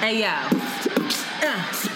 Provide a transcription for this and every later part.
Hey yo. Uh.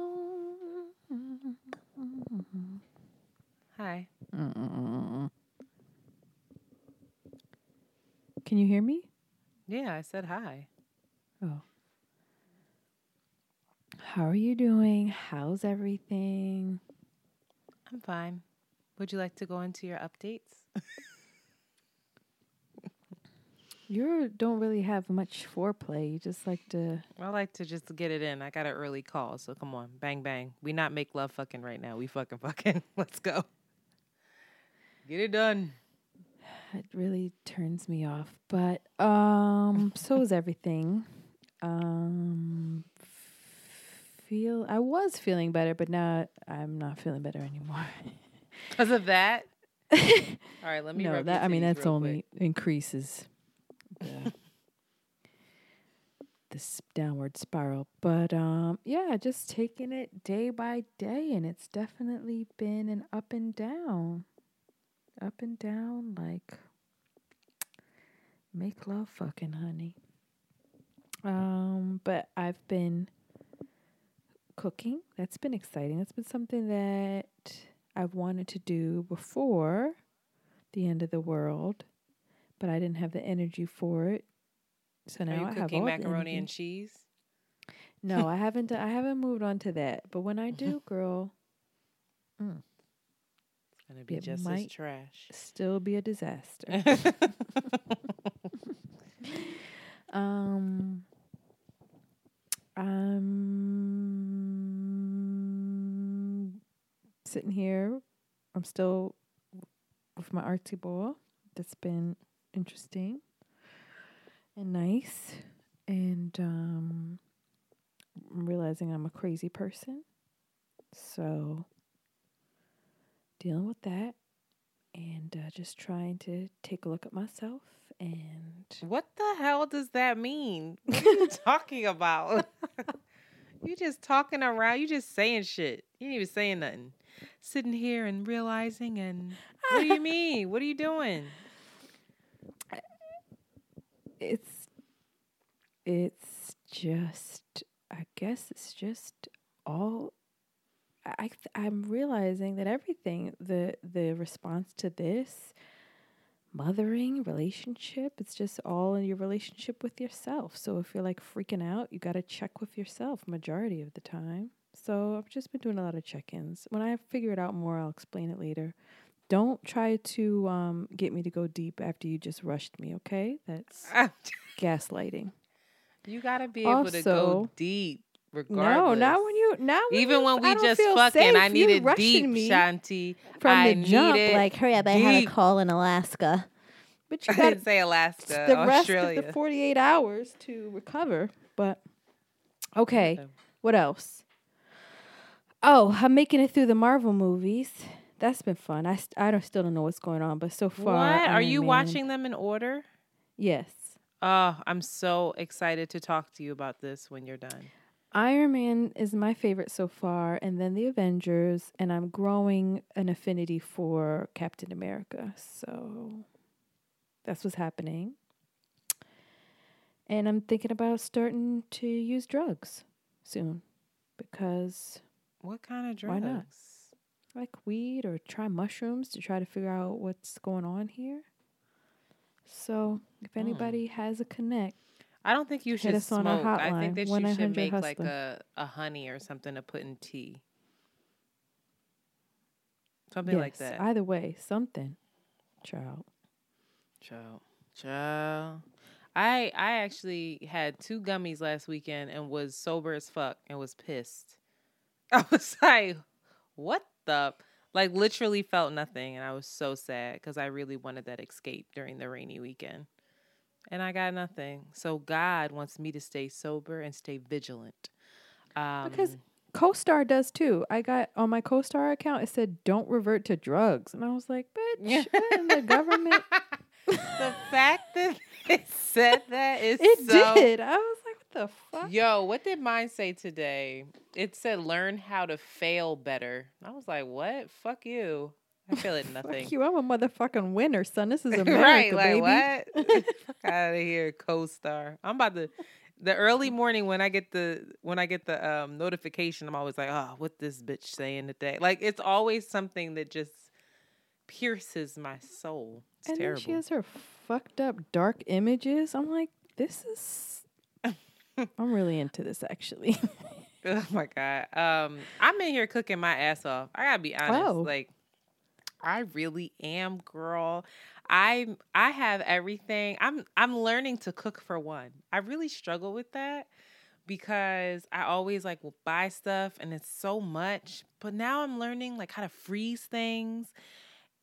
Hi. Can you hear me? Yeah, I said hi. Oh. How are you doing? How's everything? I'm fine. Would you like to go into your updates? You don't really have much foreplay. You just like to. I like to just get it in. I got an early call, so come on, bang bang. We not make love fucking right now. We fucking fucking. Let's go. Get it done. It really turns me off. But um, so is everything. Um, feel I was feeling better, but now I'm not feeling better anymore. Because of that. All right, let me. no, rub that I mean that's only quick. increases the this downward spiral. But um, yeah, just taking it day by day, and it's definitely been an up and down, up and down. Like make love, fucking honey. Um, but I've been cooking. That's been exciting. That's been something that I've wanted to do before the end of the world, but I didn't have the energy for it. So now I have cooking all macaroni and cheese? No, I haven't. I haven't moved on to that. But when I do, girl, It's gonna be It just might- as trash. still be a disaster. um, I'm sitting here. I'm still with my artsy ball. That's been interesting and nice. And um, I'm realizing I'm a crazy person. So dealing with that and uh, just trying to take a look at myself and What the hell does that mean? What are you talking about? you just talking around. You just saying shit. You ain't even saying nothing. Sitting here and realizing and what do you mean? What are you doing? it's it's just i guess it's just all i i'm realizing that everything the the response to this mothering relationship it's just all in your relationship with yourself. So if you're like freaking out you got to check with yourself majority of the time. So i've just been doing a lot of check-ins. When i figure it out more i'll explain it later. Don't try to um, get me to go deep after you just rushed me okay? That's gaslighting. You gotta be able to go Also- deep, no regardless. not when you when Even when we just fucking, I safe. Needed deep, me Shanti. from I the jump Like, hurry up! I had a call in Alaska. but you I didn't say Alaska, the rest of the 48 hours to recover but okay what else oh i'm making it through the marvel movies that's been fun i, st- I don't, still don't know what's going on but so far what? Are you Man- watching them in order? yes Oh, I'm so excited to talk to you about this when you're done. Iron Man is my favorite so far, and then the Avengers, and I'm growing an affinity for Captain America. So that's what's happening. And I'm thinking about starting to use drugs soon because What kind of drugs? Why not? like weed or try mushrooms to try to figure out what's going on here. So if hmm. anybody has a connect, I don't think you should us on our smoke. I think that you should 1-800 make like a, a honey or something to put in tea. Something like that. Either way, something. Child. Child. Child. I I actually had two gummies last weekend and was sober as fuck and was pissed. I was like, what the? Like, literally felt nothing. And I was so sad because I really wanted that escape during the rainy weekend. And I got nothing. So God wants me to stay sober and stay vigilant. Um, Because CoStar does too. I got on my CoStar account. It said don't revert to drugs, and I was like, bitch, the government. the fact that it said that is It so did. I was like, what the fuck? Yo, what did mine say today? It said learn how to fail better. I was like, what? Fuck you. I feel it nothing. Fuck you. I'm a motherfucking winner, son. This is America, right, like baby. what? Fuck out of here, co-star. I'm about to the early morning when I get the when I get the um notification, I'm always like, oh, what this bitch saying today? Like it's always something that just pierces my soul. It's and terrible. then she has her fucked up dark images. I'm like, this is. I'm really into this actually. Oh my god. Um, I'm in here cooking my ass off. I gotta be honest. Oh. Like, I really am, girl. I I have everything. I'm I'm learning to cook for one. I really struggle with that because I always like will buy stuff and it's so much. But now I'm learning like how to freeze things.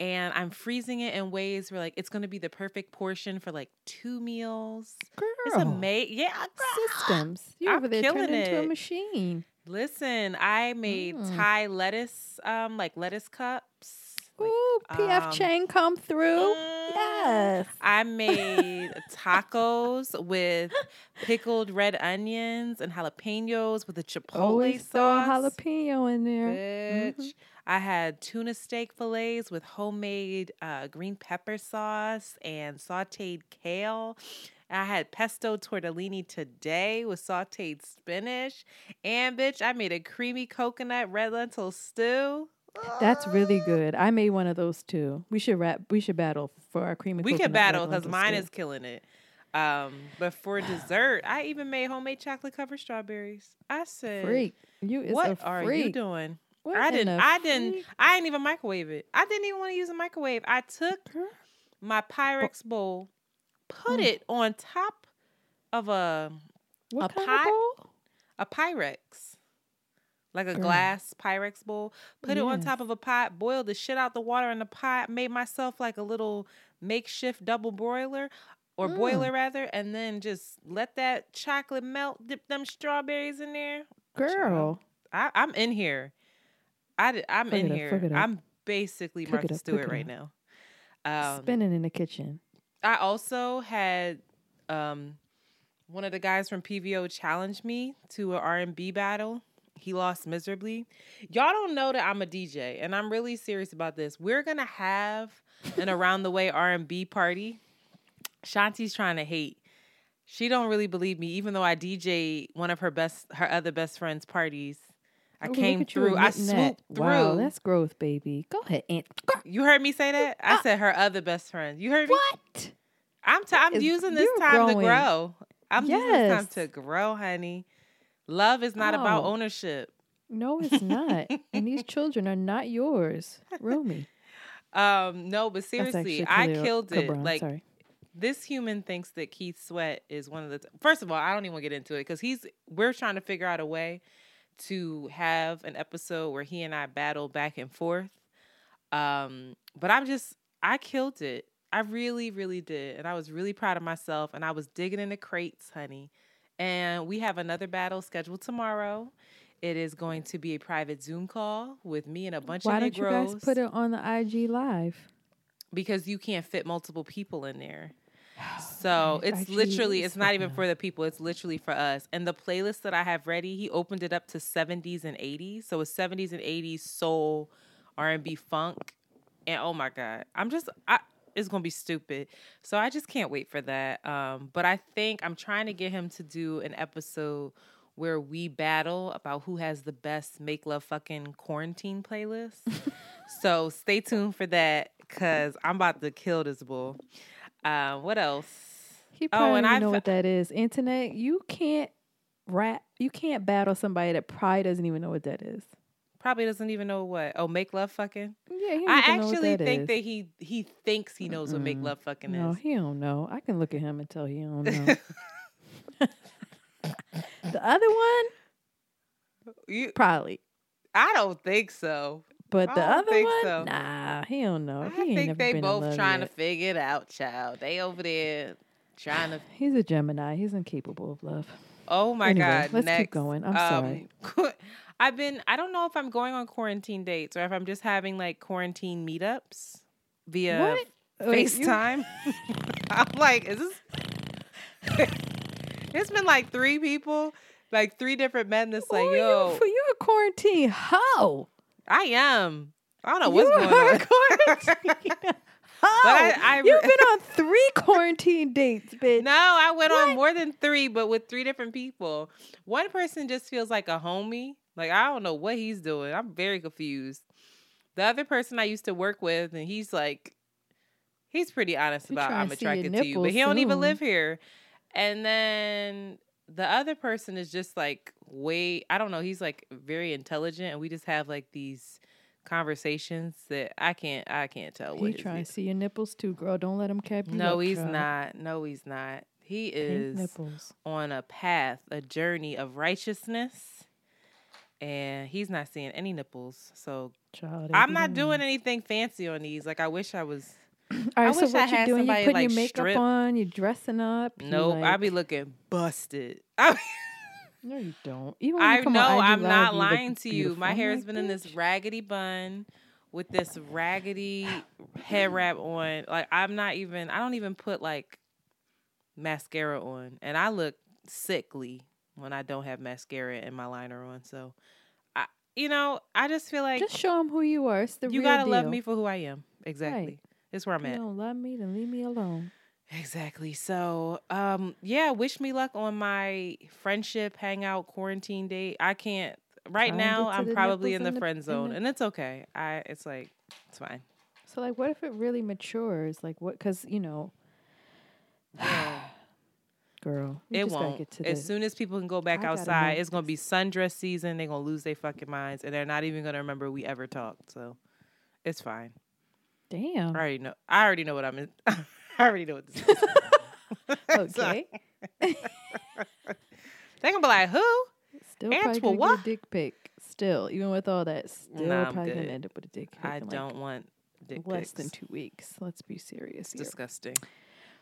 And I'm freezing it in ways where like it's gonna be the perfect portion for like two meals. Girl, It's amazing. Yeah, girl. systems. You over there turned killing into a machine. Listen, I made Mm. Thai lettuce, um, like lettuce cups. Like, Ooh, PF um, Chang come through. mm, Yes. I made tacos with pickled red onions and jalapenos with a chipotle Always sauce. jalapeno in there. Bitch. I had tuna steak fillets with homemade uh, green pepper sauce and sauteed kale. I had pesto tortellini today with sauteed spinach. And bitch, I made a creamy coconut red lentil stew. That's really good. I made one of those too. We should rap. We should battle for our creamy. We could battle because mine is killing it. Um, but for dessert, I even made homemade chocolate covered strawberries. I said, freak. You is "What a are you doing?" What I didn't. I didn't. I didn't even microwave it. I didn't even want to use a microwave. I took my Pyrex bowl, put Mm. it on top of a What a pot? of a Pyrex, like a Girl. glass Pyrex bowl. Put it on top of a pot. Boiled the shit out the water in the pot. Made myself like a little makeshift double broiler. Or Mm. boiler rather, and then just let that chocolate melt. Dip them strawberries in there. Girl. I, I'm in here. I, I'm in here. up. I'm basically Cook Martha up, Stewart right now. Um, Spinning in the kitchen. I also had um, one of the guys from PVO challenge me to an R&B battle. He lost miserably. Y'all don't know that I'm a DJ, and I'm really serious about this. We're gonna have an around the way R&B party. Shanti's trying to hate. She don't really believe me, even though I DJ one of her best, her other best friends' parties. I look came through. I admitting that. swooped through. Wow, that's growth, baby. Go ahead, Aunt. you heard me say that? I Uh, said her other best friend. You heard me? What? I'm t- I'm using this time to grow. I'm using this time to grow, honey. Love is not about Oh. ownership. No, it's not. and these children are not yours. Rumi. Um, no, but seriously, I killed it. Gibran, Like sorry. this human thinks that Keith Sweat is one of the. T- First of all, I don't even want to get into it because he's. We're trying to figure out a way to have an episode where he and I battle back and forth. Um, but I'm just. I killed it. I really, really did, and I was really proud of myself. And I was digging in the crates, honey. And we have another battle scheduled tomorrow. It is going to be a private Zoom call with me and a bunch Why of don't you Negroes guys put it on the IG live? because you can't fit multiple people in there. So it's IG literally, it's not even for the people. It's literally for us. And the playlist that I have ready, he opened it up to 70s and 80s. So it's 70s and 80s soul, R&B, funk, and oh my god, I'm just, I, it's gonna be stupid. So I just can't wait for that. Um, but I think I'm trying to get him to do an episode where we battle about who has the best make love fucking quarantine playlist. so stay tuned for that because I'm about to kill this bull. Uh, what else? He Oh, probably and I've- know what that is. Antoinette, you can't rap. You can't battle somebody that probably doesn't even know what that is. Probably doesn't even know what. Oh, make love fucking. Yeah, he I even know what actually that think is. that he he thinks he knows what make love fucking No, is. he don't know. I can look at him and tell he don't know. the other one, You, probably. I don't think so. But the other one, so. nah, he don't know. I think they both trying yet. to figure it out, child. They over there trying to. He's a Gemini. He's incapable of love. Oh my Anyway, God! let's keep going. I'm um, sorry. sorry. I've been. I don't know if I'm going on quarantine dates or if I'm just having like quarantine meetups via What? Oh, wait, you- FaceTime. I'm like, is this? it's been like three people, like three different men. That's like, Oh, yo, you, for you a quarantine hoe. I am. I don't know what's You going on. quarantine. I- I- You've been on three quarantine dates, bitch. No, I went What? on more than three, but with three different people. One person just feels like a homie. Like I don't know what he's doing. I'm very confused. The other person I used to work with, and he's like, he's pretty honest about I'm to attracted to you, but he don't even live here. And then the other person is just like way I don't know. He's like very intelligent, and we just have like these conversations that I can't I can't tell what He trying to see your nipples too, girl. Don't let him cap you No, up, he's child. not. No, he's not. He is nipples. on a path, a journey of righteousness, and he's not seeing any nipples. So Child, I'm not doing anything fancy on these. Like I wish I was. All I so wish I what you had doing? You putting like, your makeup strip- on? You dressing up? Nope, I like- be looking busted. I, No, you don't. Even I know I'm Live, not lying to you. My hair oh has like, been in this raggedy bun with this raggedy head wrap on. Like I'm not even. I don't even put like mascara on, and I look sickly when I don't have mascara and my liner on. So, I, you know, I just feel like Just show him who you are. It's the you gotta love me for who I am. Exactly. It's where I'm If at. you don't love me, then leave me alone. Exactly. So, um, yeah, wish me luck on my friendship hangout quarantine date. I can't right now. I'm probably in the the- friend zone, the- and it's okay. I it's like it's fine. So, like, what if it really matures? Like, what? Because you know, Yeah, girl, it won't. get to As the. soon as people can go back outside, it's gonna be sundress season. They're gonna lose their fucking minds, and they're not even gonna remember we ever talked. So, it's fine. Damn. I already know. I already know what I'm in. I already know what this is. Okay. They're gonna be like, who? Still probably gonna get what? a dick pic. Still, even with all that, still Nah, probably gonna end up with a dick pic. I don't want dick less than two weeks. Let's be serious disgusting.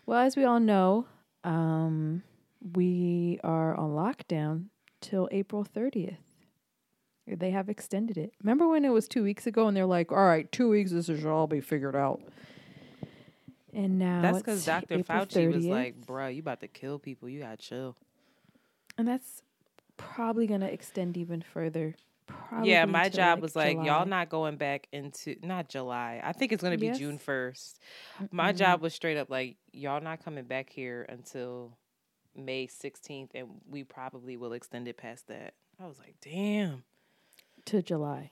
Well, as we all know, um, we are on lockdown till April 30th. They have extended it. Remember when it was two weeks ago and they're like, all right, two weeks, this should all be figured out. And now That's because Dr. April Fauci was like, bruh, you about to kill people. You gotta chill. and that's probably going to extend even further. Probably yeah, my job was like, July. y'all not going back into, not July. I think it's gonna be Yes. June 1st. My Mm-mm. job was straight up like, y'all not coming back here until May 16th, and we probably will extend it past that. I was like, damn. to July.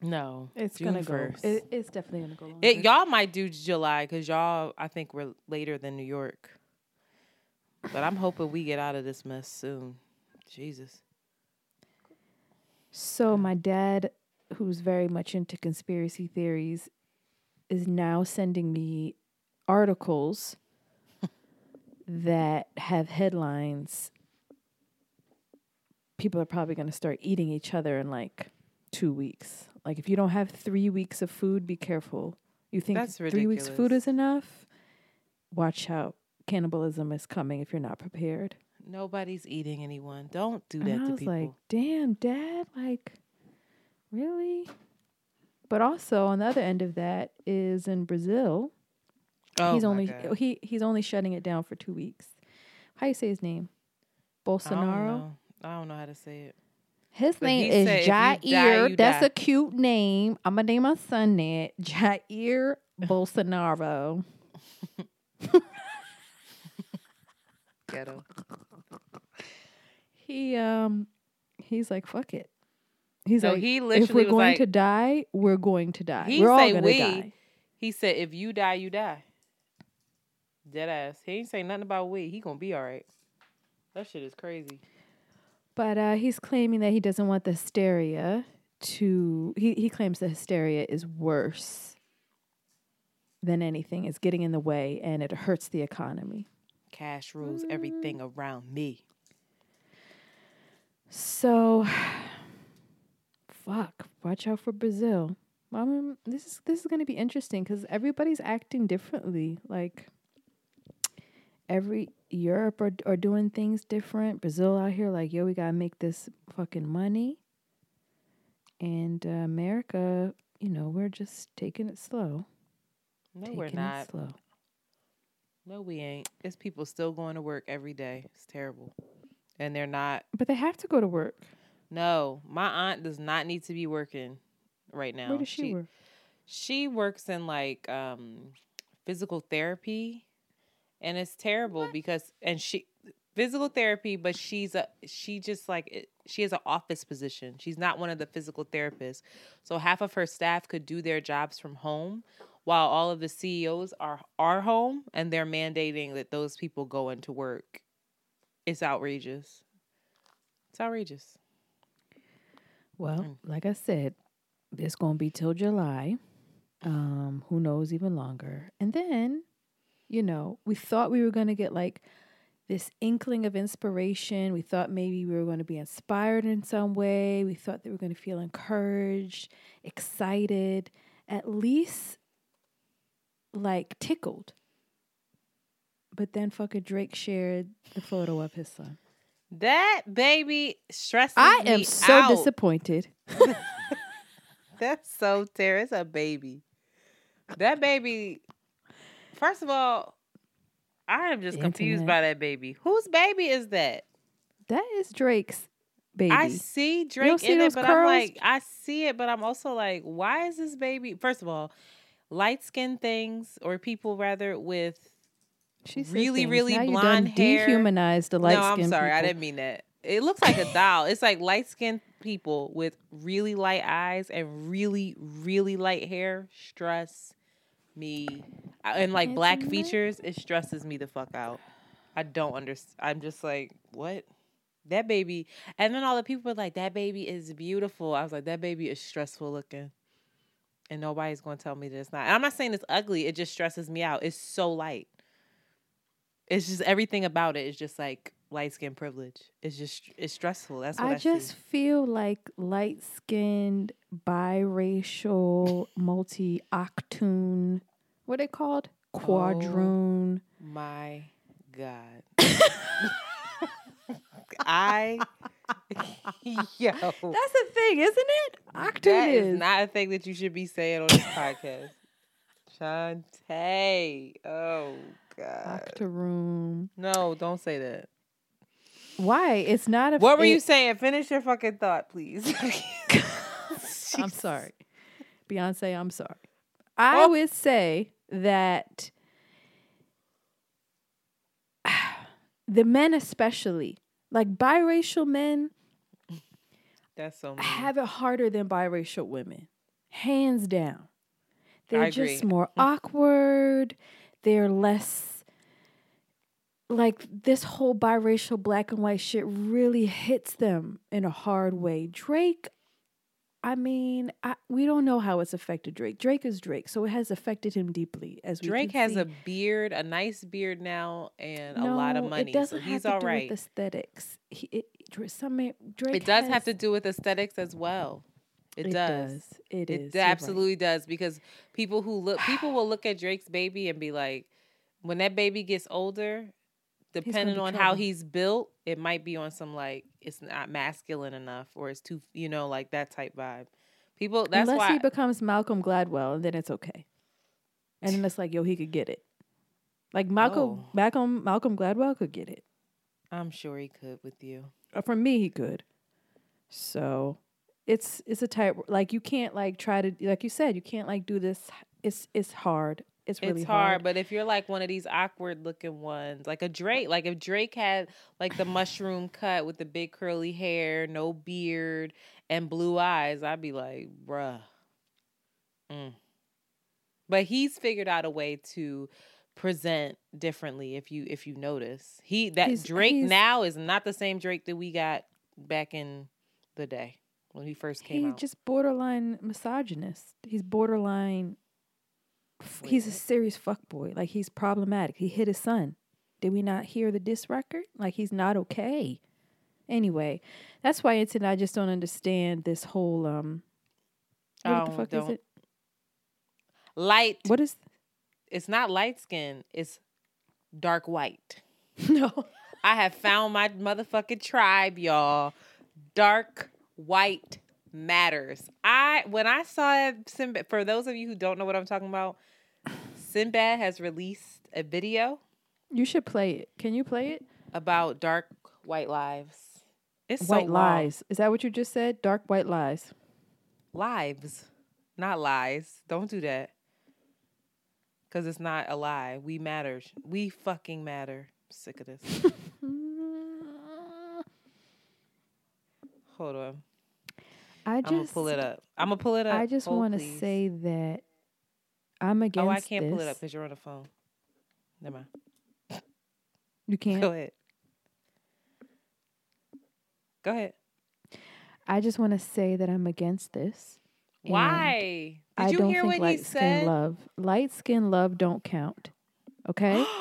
No, It's June gonna go. It, it's definitely gonna go. Longer. It, y'all might do July because y'all, I think, we're later than New York. But I'm hoping we get out of this mess soon. Jesus. So my dad, who's very much into conspiracy theories, is now sending me articles that have headlines. People are probably going to start eating each other in like two weeks. Like if you don't have three weeks of food, be careful. You think That's three weeks food is enough? Watch out. Cannibalism is coming if you're not prepared. Nobody's eating anyone. Don't do that And that I to was people. like, damn, dad, like, really? But also on the other end of that is in Brazil. oh he's only God. he he's only shutting it down for two weeks. How you say his name? I don't Bolsonaro. know. I don't know how to say it. His But name is you die, Jair. That's die. a cute name. I'm gonna name my son that Jair Bolsonaro. Ghetto. He um he's like fuck it. He's So like he if we're going like, to die, we're going to die. He we're all gonna we. die. he said, if you die, you die. Dead ass. He ain't saying nothing about we. He gonna be all right. That shit is crazy. But uh, he's claiming that he doesn't want the hysteria to. He, he claims the hysteria is worse than anything. It's getting in the way and it hurts the economy. Cash rules Mm. everything around me. So, fuck, watch out for Brazil. Mama, this is this is gonna be interesting because everybody's acting differently. Like every Europe are are doing things different. Brazil out here like yo, we gotta make this fucking money. And uh, America, you know, we're just taking it slow. No, taking we're it not. slow. No, we ain't. It's people still going to work every day. It's terrible. And they're not. But they have to go to work. No, my aunt does not need to be working right now. Where does she, work? She works in like um physical therapy and it's terrible because and she physical therapy but she's a she just like it- she has an office position. She's not one of the physical therapists. So half of her staff could do their jobs from home while all of the CEOs are are home and they're mandating that those people go into work. It's outrageous. It's outrageous. Well, Mm. like I said, it's gonna be till July. Um, who knows even longer. And then, you know, we thought we were gonna get like this inkling of inspiration. We thought maybe we were going to be inspired in some way. We thought that we were going to feel encouraged, excited, at least like tickled. But then fucking Drake shared the photo of his son. That baby stresses I am so out. disappointed. That's so terrible. It's a baby. That baby. First of all, I am just The confused by that baby. Whose baby is that? That is Drake's baby. I see Drake see in it, but curls? I'm like, I see it, but I'm also like, why is this baby? First of all, light skin things or people rather with She really, really now blonde hair. Dehumanized the light no, I'm sorry, I didn't mean that. It looks like a doll. It's like light skinned people with really light eyes and really, really light hair stress me. Uh, And like black features, it stresses me the fuck out. I don't understand. I'm just like, what? That baby. And then all the people were like, that baby is beautiful. I was like, that baby is stressful looking. And nobody's going to tell me that it's not. And I'm not saying it's ugly. It just stresses me out. It's so light. It's just everything about it is just like light skin privilege. It's just it's stressful. That's what I, I just see. feel like light skinned, biracial, multi octune, what they called? Oh. Quadroon. My God. I yo. That's the thing, isn't it? Octune That is. is not a thing that you should be saying on this podcast. Shanti. Oh God. Octoroom. No, don't say that. Why? It's not a. What were you saying? Finish your fucking thought, please. I'm sorry. Beyonce, I'm sorry. I Oh. would say that the men, especially, like biracial men, That's so mean. have it harder than biracial women, hands down. They're I just more awkward. They're less like this whole biracial black and white shit really hits them in a hard way. Drake, I mean, I, we don't know how it's affected Drake. Drake is Drake, so it has affected him deeply. As Drake has see. a beard, a nice beard now, and a lot of No, money. It doesn't so have to do right. with aesthetics. He, it, some Drake It does have to do with aesthetics as well. It, It does. does. It It is. You're right. absolutely does because people who look people will look at Drake's baby and be like, when that baby gets older, depending on how he's built, it might be on some like it's not masculine enough or it's too you know like that type vibe. People that's Unless why he becomes Malcolm Gladwell, and then it's okay. And then it's like, yo, he could get it. Like Malcolm, Oh. Malcolm, Malcolm Gladwell could get it. I'm sure he could with you. Uh, For me, he could. So, it's it's a tight. Like you can't like try to like you said, you can't like do this. It's it's hard. It's really it's hard, but if you're like one of these awkward looking ones, like a Drake, like if Drake had like the mushroom cut with the big curly hair, no beard, and blue eyes, I'd be like, bruh. Mm. But he's figured out a way to present differently if you if you notice. He that He's- Drake he's- now is not the same Drake that we got back in the day when he first came He's out. just borderline misogynist. He's borderline. f- He's a serious fuckboy. Like he's problematic. He hit his son. Did we not hear the diss record? Like he's not okay. Anyway, that's why it's and I just don't understand this whole um What the Oh, fuck don't. is it? Light. What is? It's not light skin. It's dark white. no. I have found my motherfucking tribe, y'all. Dark white matters. I when I saw Sinbad, for those of you who don't know what I'm talking about, Sinbad has released a video You should play it. Can you play it? about dark white lives. It's white long. lies. Is that what you just said? Dark white lies. lives, not lies. Don't do that. Cause it's not a lie. We matter. We fucking matter. I'm Sick of this. Hold on. I I'm gonna just pull it up. I'm gonna pull it up. I just Hold, want to please. say that I'm against. Oh, I can't pull it up this. because you're on the phone. Never mind. You can't. Go ahead. Go ahead. I just want to say that I'm against this. Why? Did I you don't hear think what he light skin said? love, light skin love don't count. Okay.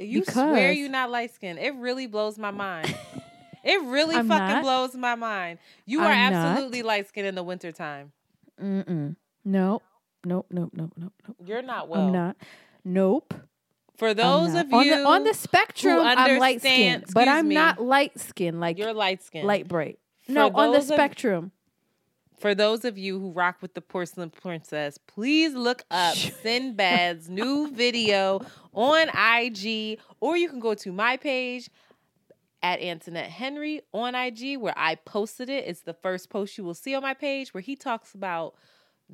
You swear Because- you not light skin. It really blows my mind. it really I'm fucking not. blows my mind. You are I'm not. absolutely light skinned in the wintertime. Mm-mm. Nope. Nope. Nope. Nope. Nope. Nope. You're not well. I'm not. Nope. For those of on you the on the spectrum, I'm light skinned, but I'm me. not light skinned like you're light skinned. light bright. For No, on the of- spectrum. For those of you who rock with the porcelain princess, please look up Sinbad's new video on IG, or you can go to my page at Antoinette Henry on IG, where I posted it. It's the first post you will see on my page, where he talks about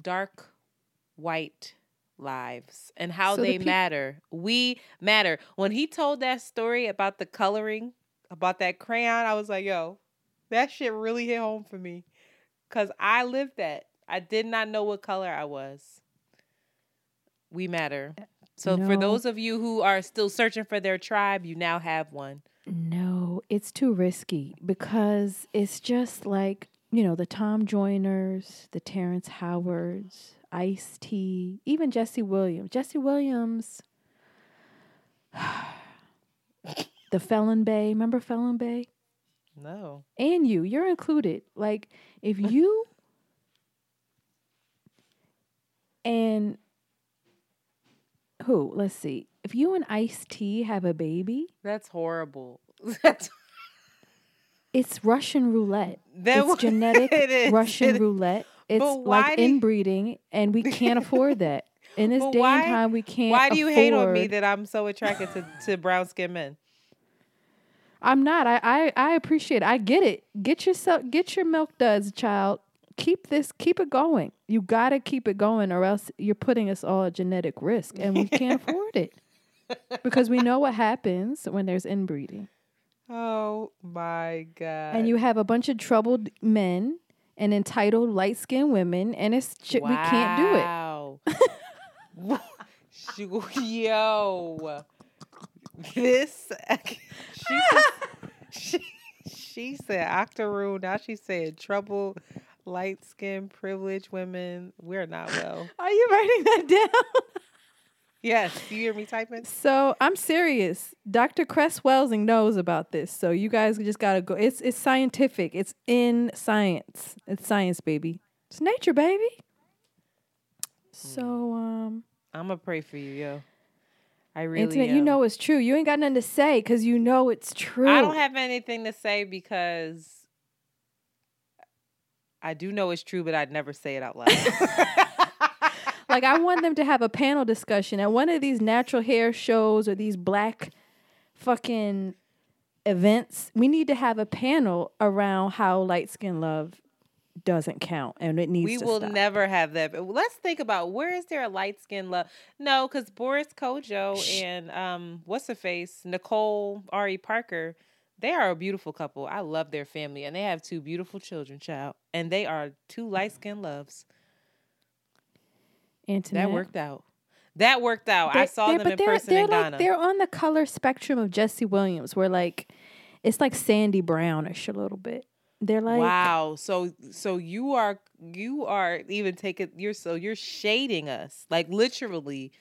dark white lives and how So the they matter. We matter. When he told that story about the coloring, about that crayon, I was like, yo, that shit really hit home for me. Cause I lived that. I did not know what color I was. We matter. Uh, so for those of you who are still searching for their tribe, you now have one. No, it's too risky because it's just like, you know, the Tom Joyners, the Terrence Howards, Ice T, even Jesse Williams. Jesse Williams, the Felon Bay. Remember Felon Bay? No. And you, you're included. Like, if you and who? Let's see. If you and Ice T have a baby, That's horrible. It's Russian roulette. that it's genetic it is. Russian It- roulette. It's like you- inbreeding, and we can't afford that. In this But day why- and time, we can't. Why do you hate on me that I'm so attracted to, to brown skinned men? I'm not. I, I I appreciate. It. I get it. Get yourself. Get your milk duds, child. Keep this. Keep it going. You gotta keep it going, or else you're putting us all at genetic risk, and we can't afford it because we know what happens when there's inbreeding, Oh my god! and you have a bunch of troubled men and entitled light skinned women, and it's shit we can't do it. Wow. Yo, this she, she she said octoroon. Now she's saying trouble, light skinned privileged women. We're not well. Are you writing that down? Yes, Do you hear me typing? So I'm serious. Dr. Cress Welsing knows about this. So you guys just gotta go. It's it's scientific. It's in science. It's science, baby. It's nature, baby. So um I'm gonna pray for you, yo. I really Antoinette, you know it's true. You ain't got nothing to say because you know it's true. I don't have anything to say because I do know it's true, but I'd never say it out loud. like I want them to have a panel discussion at one of these natural hair shows or these black fucking events. We need to have a panel around how light skin love doesn't count and it needs we will stop. never have that. But let's think about where is there a light skin love? No, because Boris Kodjoe Shh. and um, what's her face, Nicole Ari Parker, they are a beautiful couple. I love their family, and they have two beautiful children, child, and they are two light skin loves. Antoinette. That worked out. That worked out. I They- saw they're- them but in they're, person they're in like, Ghana. They're on the color spectrum of Jesse Williams, where like it's like Sandy Brownish a little bit. They're like wow. So so you are you are even taking you're so you're shading us like literally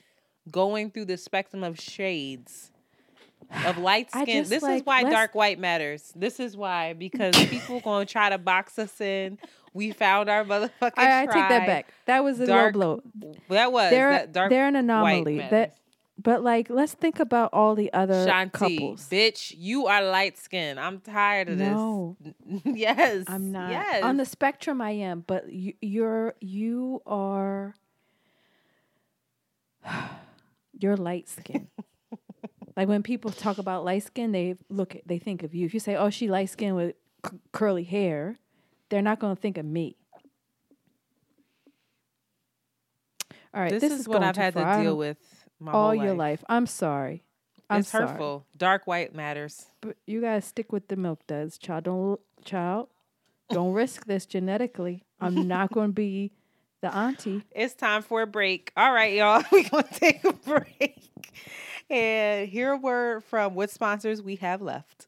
going through the spectrum of shades. of light skin. This is why dark white matters. This is why because people gonna try to box us in. We found our motherfucking I, I take that back. That was a Dark low blow. That was They're that dark they're an anomaly. That, but like, let's think about all the other Shanti, couples. bitch, you are light skinned. I'm tired of this. No. this. yes, I'm not Yes, on the spectrum. I am, but you, you're you are you're light skin. like when people talk about light skin, they look at, they think of you. If you say, "Oh, she light skin with c- curly hair," they're not going to think of me. All right, this, this, is, what I've had far. To deal with my all whole your life. I'm sorry. I'm it's sorry. hurtful. Dark white matters. But you gotta stick with the milk duds, child. Don't child. Don't risk this genetically. I'm not gonna be the auntie. It's time for a break. All right, y'all. We're going to take a break and hear a word from what sponsors we have left.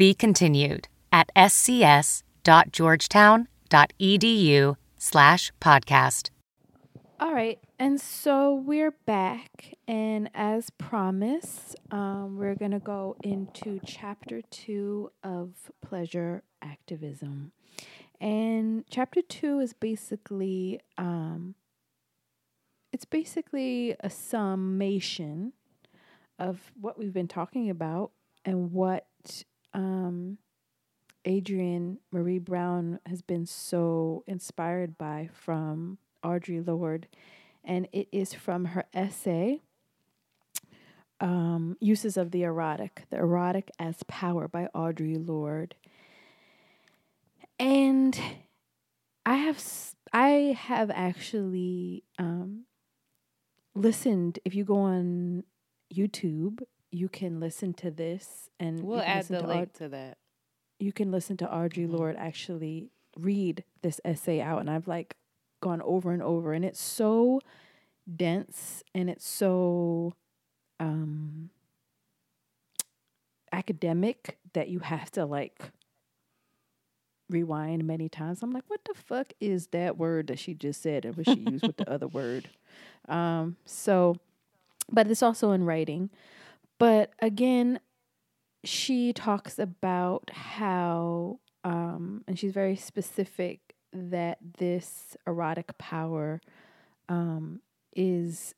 Be continued at scs.georgetown.edu slash podcast. All right, and so we're back, and as promised, um, we're gonna go into chapter two of pleasure activism, and chapter two is basically, um, it's basically a summation of what we've been talking about and what um, Adrienne Maree Brown has been so inspired by from Audre Lorde, and it is from her essay, um, Uses of the Erotic, The Erotic as Power by Audre Lorde. And I have I have actually um, listened. If you go on YouTube, you can listen to this, and We'll add listen the to link Aud- to that. you can listen to Audre Mhm. Lorde actually read this essay out, and I've like gone over and over, and it's so dense and it's so um academic that you have to like rewind many times. I'm like, what the fuck is that word that she just said and what she used with the other word? Um, so but it's also in writing. But again, she talks about how um and she's very specific that this erotic power um is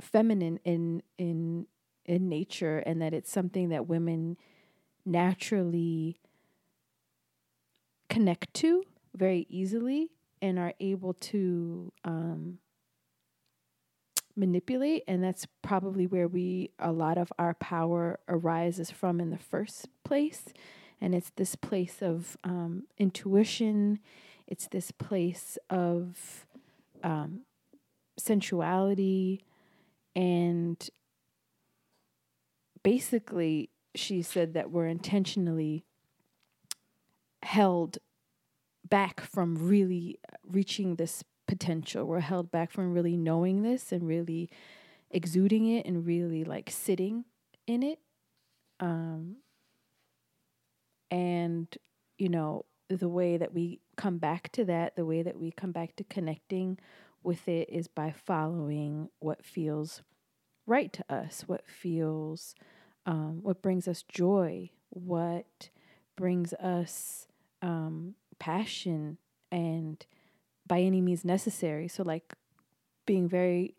feminine in in in nature and that it's something that women naturally connect to very easily and are able to um manipulate and that's probably where we a lot of our power arises from in the first place. And it's this place of um, intuition. It's this place of um, sensuality. And basically she said that we're intentionally held back from really reaching this potential we're held back from really knowing this and really exuding it and really like sitting in it. Um, and, you know, the way that we come back to that, the way that we come back to connecting with it is by following what feels right to us, what feels, um, what brings us joy, what brings us um, passion, and by any means necessary. So, like, being very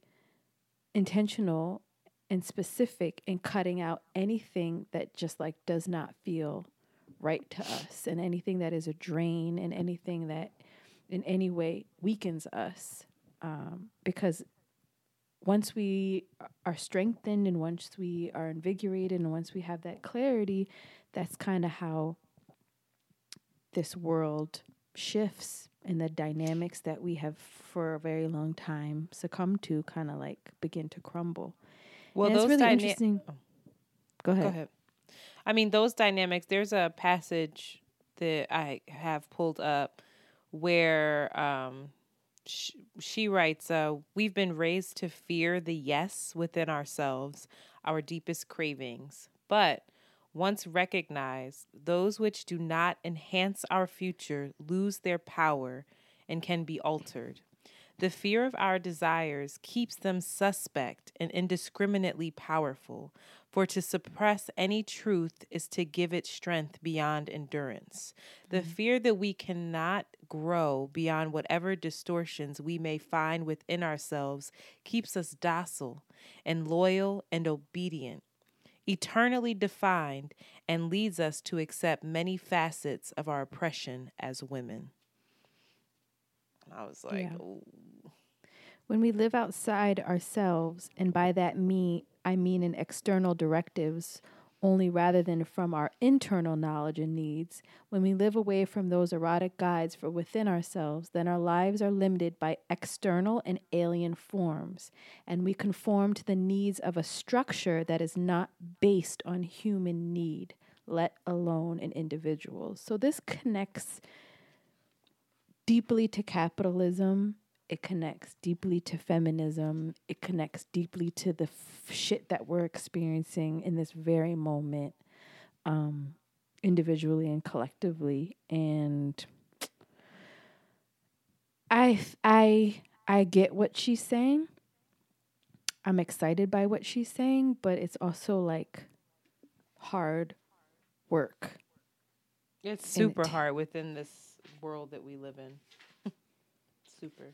intentional and specific in cutting out anything that just like does not feel right to us and anything that is a drain and anything that in any way weakens us um, because once we are strengthened and once we are invigorated and once we have that clarity that's kind of how this world shifts and the dynamics that we have for a very long time succumbed to kind of like begin to crumble Well, And those really dyna- interesting oh. go ahead Go ahead. I mean, those dynamics, there's a passage that I have pulled up where um, sh- she writes, uh, We've been raised to fear the yes within ourselves, our deepest cravings. But once recognized, those which do not enhance our future lose their power and can be altered. The fear of our desires keeps them suspect and indiscriminately powerful, for to suppress any truth is to give it strength beyond endurance. The mm-hmm. fear that we cannot grow beyond whatever distortions we may find within ourselves keeps us docile and loyal and obedient, eternally defined, and leads us to accept many facets of our oppression as women. I was like, Yeah. When we live outside ourselves, and by that me I mean in external directives only rather than from our internal knowledge and needs, when we live away from those erotic guides for within ourselves, then our lives are limited by external and alien forms, and we conform to the needs of a structure that is not based on human need, let alone an individual. So this connects deeply to capitalism. It connects deeply to feminism. It connects deeply to the f- shit that we're experiencing in this very moment, um, individually and collectively. And I, I, I get what she's saying. I'm excited by what she's saying, but it's also like hard work. It's super it- hard within this world that we live in. super.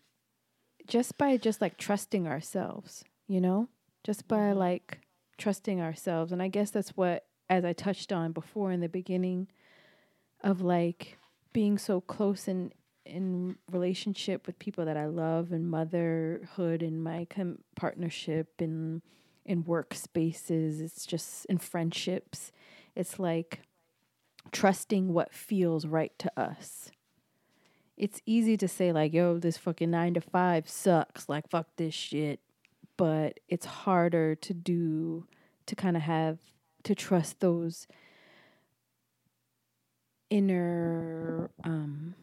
Just by just like trusting ourselves, you know, just by mm-hmm. like trusting ourselves. And I guess that's what, as I touched on before in the beginning, of like being so close in in relationship with people that I love and motherhood and my com- partnership and in workspaces. It's just in friendships. It's like trusting what feels right to us it's easy to say like yo this fucking 9 to 5 sucks like fuck this shit. But it's harder to do to kind of have to trust those inner um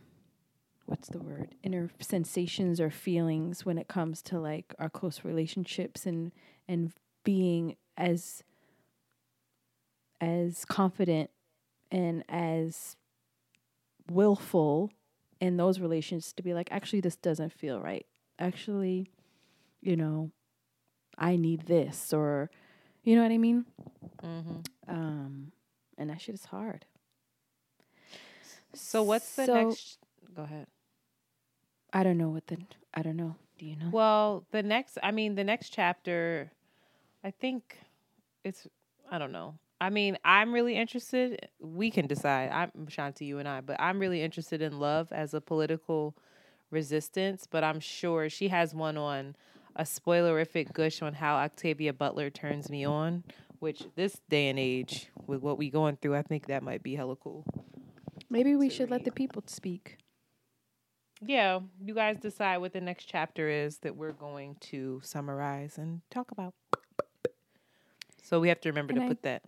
what's the word? Inner sensations or feelings when it comes to like our close relationships and and being as as confident and as willful in those relations to be like actually this doesn't feel right actually you know i need this or you know what i mean hmm um and that shit is hard So what's the So- next? Go ahead. i don't know what the i don't know do you know Well, the next, I mean, the next chapter, I think it's, I don't know. I mean, I'm really interested. We can decide. I'm Shanti, you and I, but I'm really interested in love as a political resistance. But I'm sure she has one on a spoilerific gush on how Octavia Butler turns me on, which this day and age, with what we going through, I think that might be hella cool. maybe we should let the people speak Yeah, you guys decide what the next chapter is that we're going to summarize and talk about. So we have to remember And to I- put that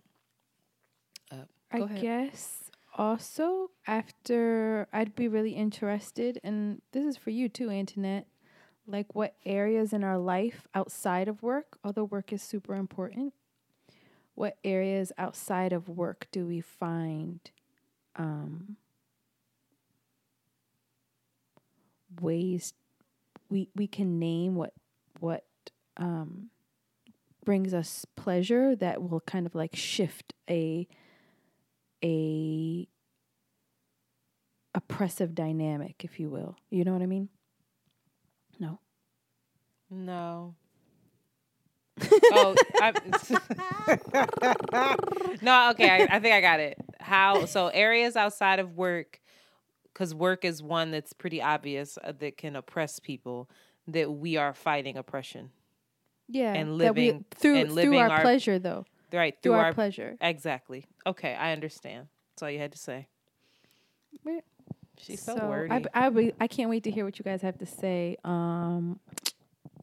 up. Go I ahead. guess also after I'd be really interested, and this is for you too, Antoinette. like what areas in our life outside of work, although work is super important, what areas outside of work do we find um, ways we we can name what what um, brings us pleasure that will kind of like shift a a oppressive dynamic, if you will. You know what I mean? No. No. oh, no. Okay, I, I think I got it. How? So areas outside of work, because work is one that's pretty obvious uh, that can oppress people. That we are fighting oppression. Yeah, and that we- living through and through our, our pleasure, though. Right through through our our pleasure. Exactly. Okay, I understand. That's all you had to say. She's so, I, wordy. I, be- I can't wait to hear what you guys have to say. Um,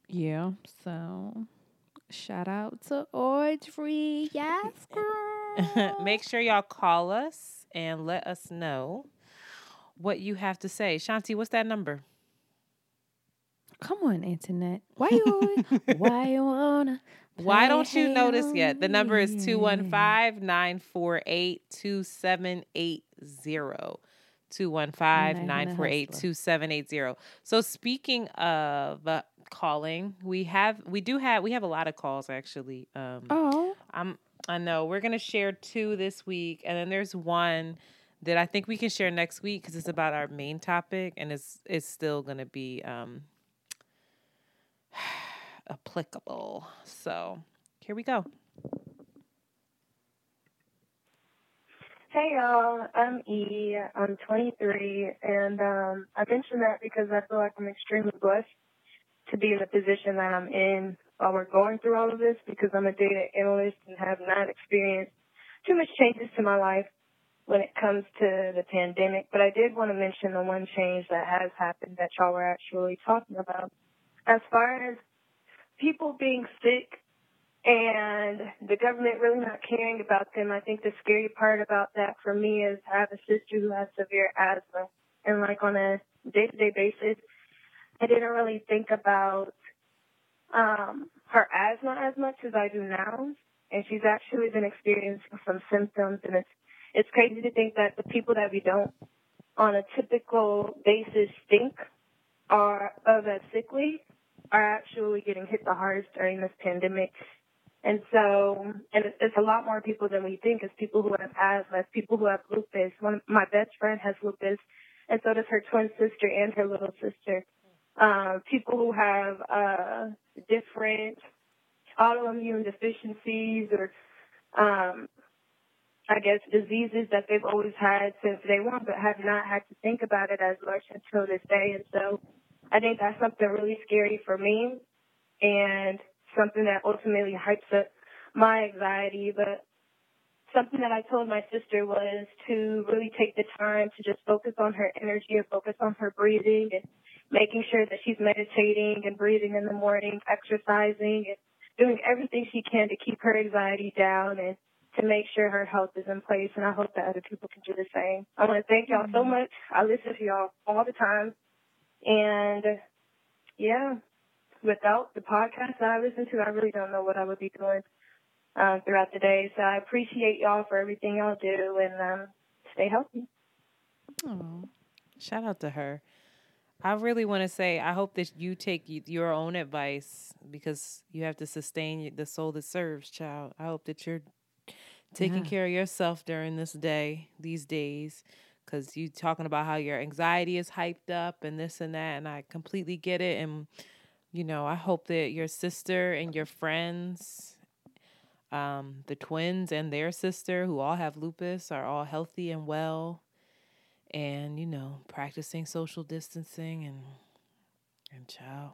yeah. So, shout out to Audre. Yes, girl. Make sure y'all call us and let us know what you have to say. Shanti, what's that number? Come on, internet. Why you why you wanna? Why don't you notice yet? The number is hate 215 948 2780. 215 948 2780. So speaking of uh, calling, we have we do have we have a lot of calls actually. Um Oh, I'm I know we're gonna share two this week, and then there's one that I think we can share next week because it's about our main topic, and it's it's still gonna be um applicable. So here we go. Hey y'all, I'm E. I'm 23, and um, I mention that because I feel like I'm extremely blessed to be in the position that I'm in while we're going through all of this because I'm a data analyst and have not experienced too much changes to my life when it comes to the pandemic. But I did want to mention the one change that has happened that y'all were actually talking about. As far as people being sick and the government really not caring about them. I think the scary part about that for me is I have a sister who has severe asthma, and like on a day-to-day basis, I didn't really think about um, her asthma as much as I do now, and she's actually been experiencing some symptoms, and it's it's crazy to think that the people that we don't on a typical basis think are of as sickly are actually getting hit the hardest during this pandemic. And so, and it's, a lot more people than we think. It's people who have asthma, it's people who have lupus. One of my best friend has lupus, and so does her twin sister and her little sister. Um, people who have uh, different autoimmune deficiencies or, um, I guess, diseases that they've always had since day one, but have not had to think about it as much until this day. And so, I think that's something really scary for me, and something that ultimately hypes up my anxiety. But something that I told my sister was to really take the time to just focus on her energy and focus on her breathing and making sure that she's meditating and breathing in the morning, exercising and doing everything she can to keep her anxiety down and to make sure her health is in place. And I hope that other people can do the same. I want to thank y'all so mm-hmm. much. I listen to y'all all the time. And yeah, without the podcast that I listen to, I really don't know what I would be doing um, throughout the day. So I appreciate y'all for everything y'all do and um, stay healthy. Oh, shout out to her. I really want to say I hope that you take your own advice because you have to sustain the soul that serves, child. I hope that you're taking Yeah. care of yourself during this day, these days, because you talking about how your anxiety is hyped up and this and that, and I completely get it. And you know, I hope that your sister and your friends, um, the twins and their sister, who all have lupus, are all healthy and well and you know practicing social distancing and and child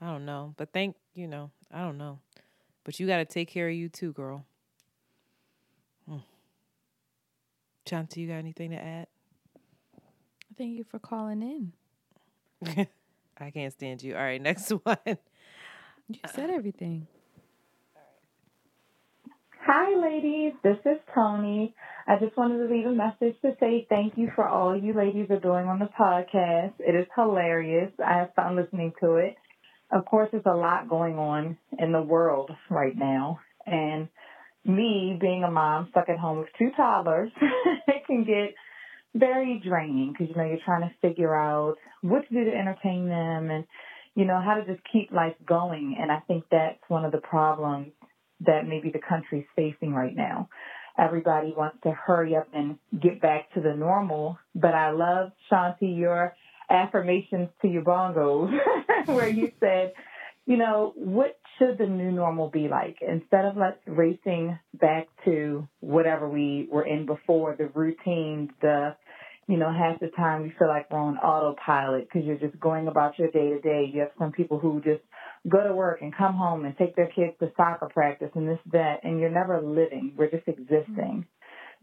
i don't know but thank you know i don't know but you got to take care of you too girl mm. Shanti, you got anything to add thank you for calling in. i can't stand you all right next one You said everything. Hi, ladies. This is Tony. I just wanted to leave a message to say thank you for all you ladies are doing on the podcast. It is hilarious. I have fun listening to it. Of course, there's a lot going on in the world right now. And me being a mom stuck at home with two toddlers, it can get very draining because, you know, you're trying to figure out what to do to entertain them and, you know, how to just keep life going. And I think that's one of the problems that maybe the country's facing right now everybody wants to hurry up and get back to the normal. But I love, Shanti, your affirmations to your bongos, where you said, you know, what should the new normal be like? Instead of let's racing back to whatever we were in before, the routine, the, you know, half the time we feel like we're on autopilot because you're just going about your day to day. You have some people who just go to work and come home and take their kids to soccer practice and this, that, and you're never living. We're just existing.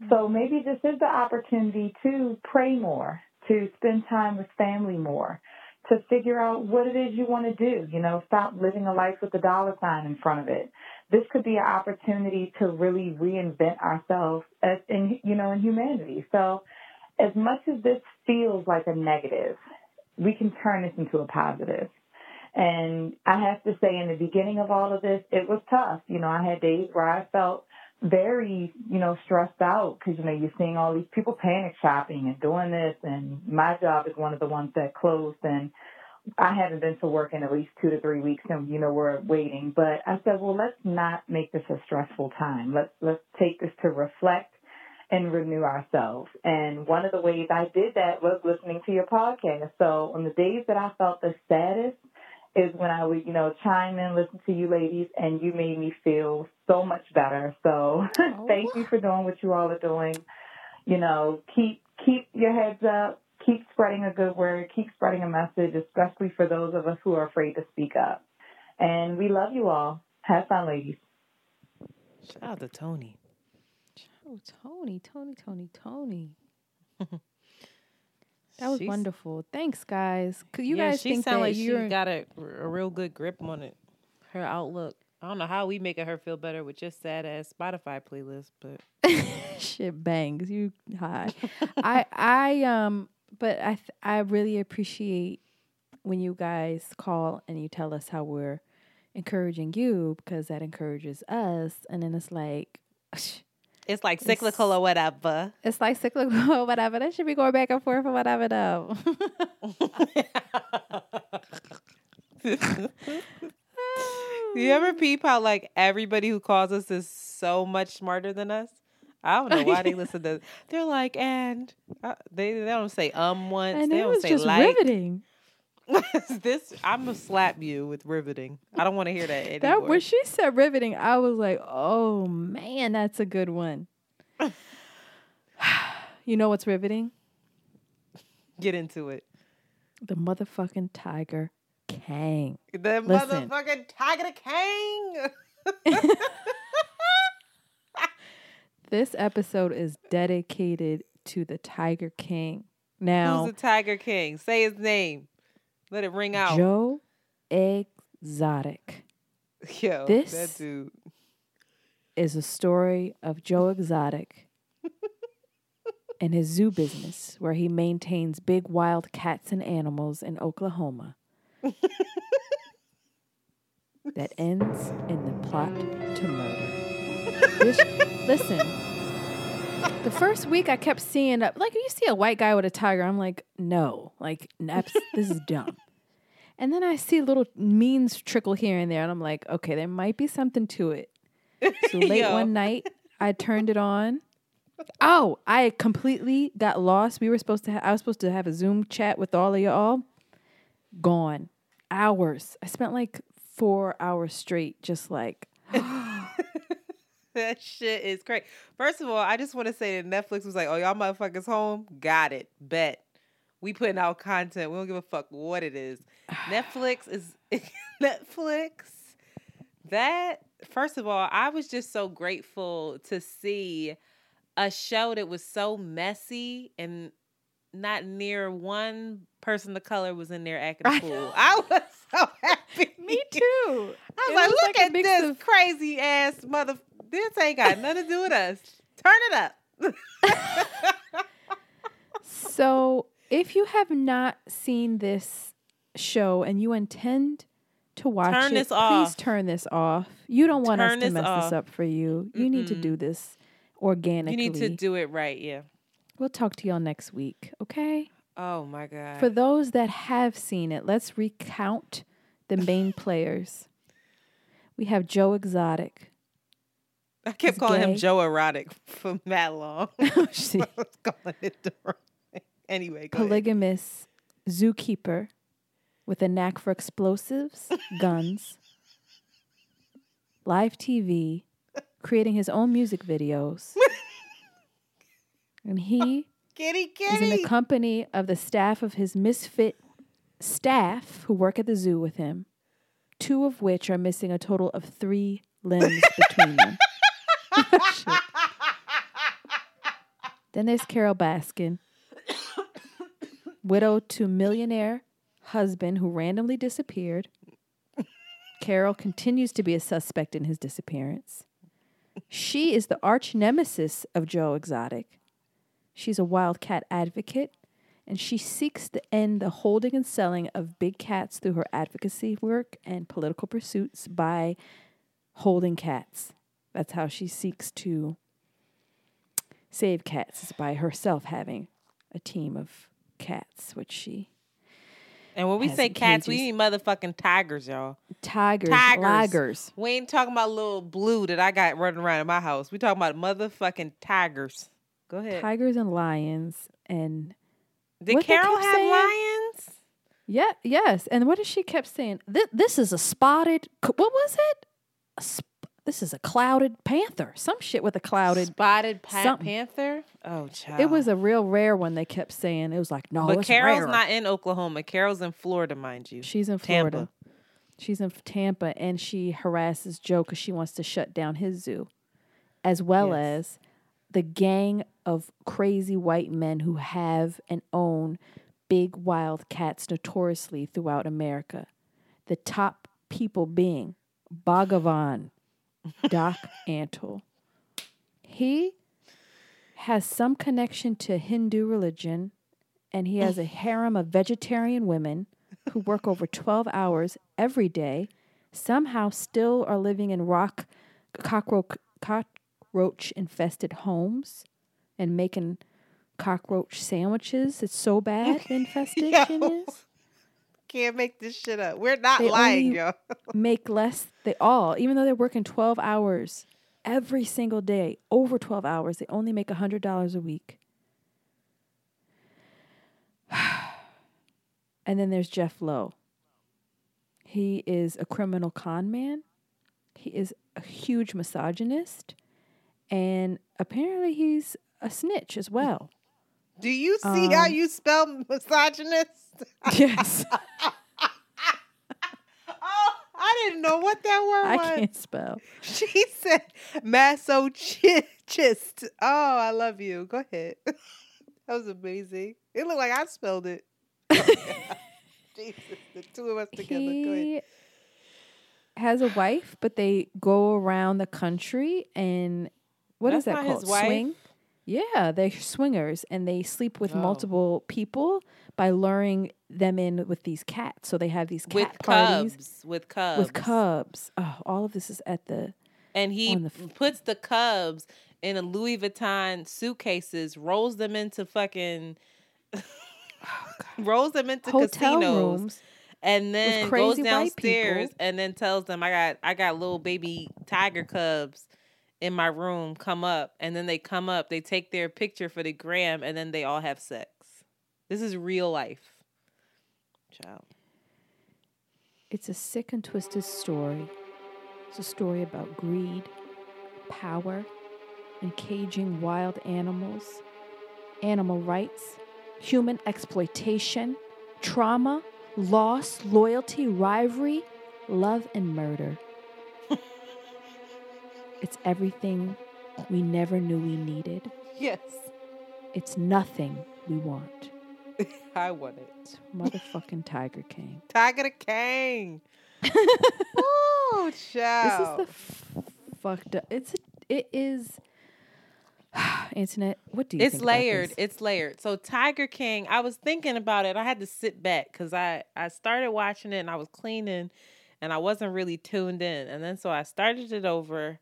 Mm-hmm. So maybe this is the opportunity to pray more, to spend time with family more, to figure out what it is you want to do. You know, stop living a life with a dollar sign in front of it. This could be an opportunity to really reinvent ourselves as in, you know, in humanity. So as much as this feels like a negative, we can turn this into a positive. And I have to say, in the beginning of all of this, it was tough. You know, I had days where I felt very, you know, stressed out because, you know, you're seeing all these people panic shopping and doing this. And my job is one of the ones that closed. And I haven't been to work in at least two to three weeks and, you know, we're waiting. But I said, well, let's not make this a stressful time. Let's, let's take this to reflect and renew ourselves. And one of the ways I did that was listening to your podcast. So on the days that I felt the saddest, is when I would, you know, chime in, listen to you ladies, and you made me feel so much better. So oh. thank you for doing what you all are doing. You know, keep keep your heads up, keep spreading a good word, keep spreading a message, especially for those of us who are afraid to speak up. And we love you all. Have fun, ladies. Shout out to Tony. Oh, Tony, Tony, Tony, Tony. That was she's, wonderful. Thanks, guys. Could you yeah, guys she think sound that like she got a, a real good grip on it. Her outlook. I don't know how we making her feel better with just sad ass Spotify playlist, but shit bangs. You high. I I um, but I th- I really appreciate when you guys call and you tell us how we're encouraging you because that encourages us, and then it's like. It's like cyclical it's, or whatever. It's like cyclical or whatever. That should be going back and forth or whatever though. You ever peep how like everybody who calls us is so much smarter than us? I don't know why they listen to. They're like, and uh, they they don't say um once. And they don't say just like. riveting. this I'm gonna slap you with riveting. I don't want to hear that anymore. That when she said riveting, I was like, oh man, that's a good one. you know what's riveting? Get into it. The motherfucking tiger King. The Listen. motherfucking tiger king. this episode is dedicated to the Tiger King. Now, who's the Tiger King? Say his name. Let it ring out. Joe Exotic. Yo, this that dude is a story of Joe Exotic and his zoo business, where he maintains big wild cats and animals in Oklahoma. That ends in the plot to murder. Listen, the first week I kept seeing like you see a white guy with a tiger, I'm like, no, like this is dumb. And then I see little means trickle here and there, and I'm like, okay, there might be something to it. So late one night, I turned it on. Oh, I completely got lost. We were supposed to. Ha- I was supposed to have a Zoom chat with all of y'all. Gone hours. I spent like four hours straight, just like. that shit is crazy. First of all, I just want to say that Netflix was like, "Oh, y'all motherfuckers home? Got it. Bet. We putting out content. We don't give a fuck what it is. Netflix is Netflix. That first of all, I was just so grateful to see a show that was so messy and not near one person of color was in there acting a fool. I was so happy. Me too. I was it like, was look like at this of... crazy ass mother. This ain't got nothing to do with us. Turn it up. So, if you have not seen this show and you intend to watch Turn it, please off. turn this off. You don't want Turn us to mess off. this up for you. You need to do this organically. You need to do it right. Yeah. We'll talk to y'all next week, okay? Oh my god. For those that have seen it, let's recount the main players. We have Joe Exotic. I kept He's calling him. Joe Erotic for that long. Oh, See. I was calling it the wrong thing. Anyway, go ahead. polygamous zookeeper with a knack for explosives, guns, live TV, creating his own music videos. And he Kitty, is in the company of the staff of his misfit staff who work at the zoo with him, two of which are missing a total of three limbs between them. Then there's Carole Baskin, widow to millionaire husband who randomly disappeared. Carole continues to be a suspect in his disappearance. She is the arch nemesis of Joe Exotic. She's a wildcat advocate, and she seeks to end the holding and selling of big cats through her advocacy work and political pursuits by holding cats. That's how she seeks to save cats, is by herself having a team of cats, which she And when we say cats, we mean motherfucking tigers, y'all. tigers, Tigers. We ain't talking about little blue that I got running around in my house. We talking about motherfucking tigers. Go ahead. tigers and lions and Did Carole have saying- lions? yeah yes and what did she kept saying Th- this is a spotted what was it a sp- this is a clouded panther some shit with a clouded Spotted pa- panther? Oh, child. it was a real rare one they kept saying it was like no But it's Carole's rare. not in Oklahoma. Carole's in Florida, mind you. she's in Tampa. florida she's in tampa and she harasses joe because she wants to shut down his zoo as well Yes. as the gang of crazy white men who have and own big wild cats notoriously throughout America. The top people being Bhagavan, Doc Antle. He has some connection to Hindu religion and he has a harem of vegetarian women who work over 12 hours every day, somehow still are living in rock cockroach, cockroach infested homes and making cockroach sandwiches. It's so bad the infestation is. Can't make this shit up. We're not They lying, yo. make less they all, even though they're working 12 hours every single day, over 12 hours, they only make $100 a week. and then there's Jeff Lowe. He is a criminal con man. He is a huge misogynist. And apparently he's a snitch as well. Do you see how Um, you spell misogynist? yes. Oh, I didn't know what that word I was. can't spell. She said masochist. Oh, I love you. Go ahead. that was amazing. It looked like I spelled it. Jesus, the two of us together. He has a wife, but they go around the country and what is That's that called? Swing. Yeah, they're swingers and they sleep with Oh. multiple people by luring them in with these cats. So they have these cat With parties cubs. With cubs. with cubs. Oh, all of this is at the And he the f- puts the cubs in a Louis Vuitton suitcases, rolls them into fucking rolls them into hotel casinos. rooms. and then goes crazy white people. downstairs and then tells them I got I got little baby tiger cubs in my room. Come up, and then they come up. They take their picture for the gram, and then they all have sex. This is real life, child. It's a sick and twisted story. It's a story about greed, power, and caging wild animals, animal rights, human exploitation, trauma, loss, loyalty, rivalry, love, and murder. It's everything we never knew we needed. Yes, It's nothing we want. I want it. It's motherfucking Tiger King. Tiger the King. oh, This is the f- fucked up. It's a, it is Internet, what do you It's layered. It's layered. So Tiger King, I was thinking about it. I had to sit back because I I started watching it and I was cleaning, and I wasn't really tuned in. And then so I started it over,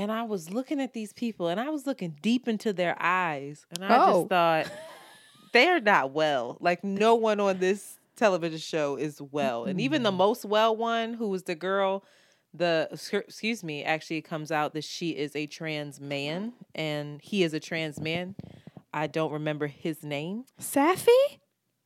and I was looking at these people, and I was looking deep into their eyes, and I Oh. just thought they're not well. Like no one on this television show is well, and even the most well one, who was the girl. The excuse- me, actually comes out that she is a trans man and he is a trans man. I don't remember his name. Safi?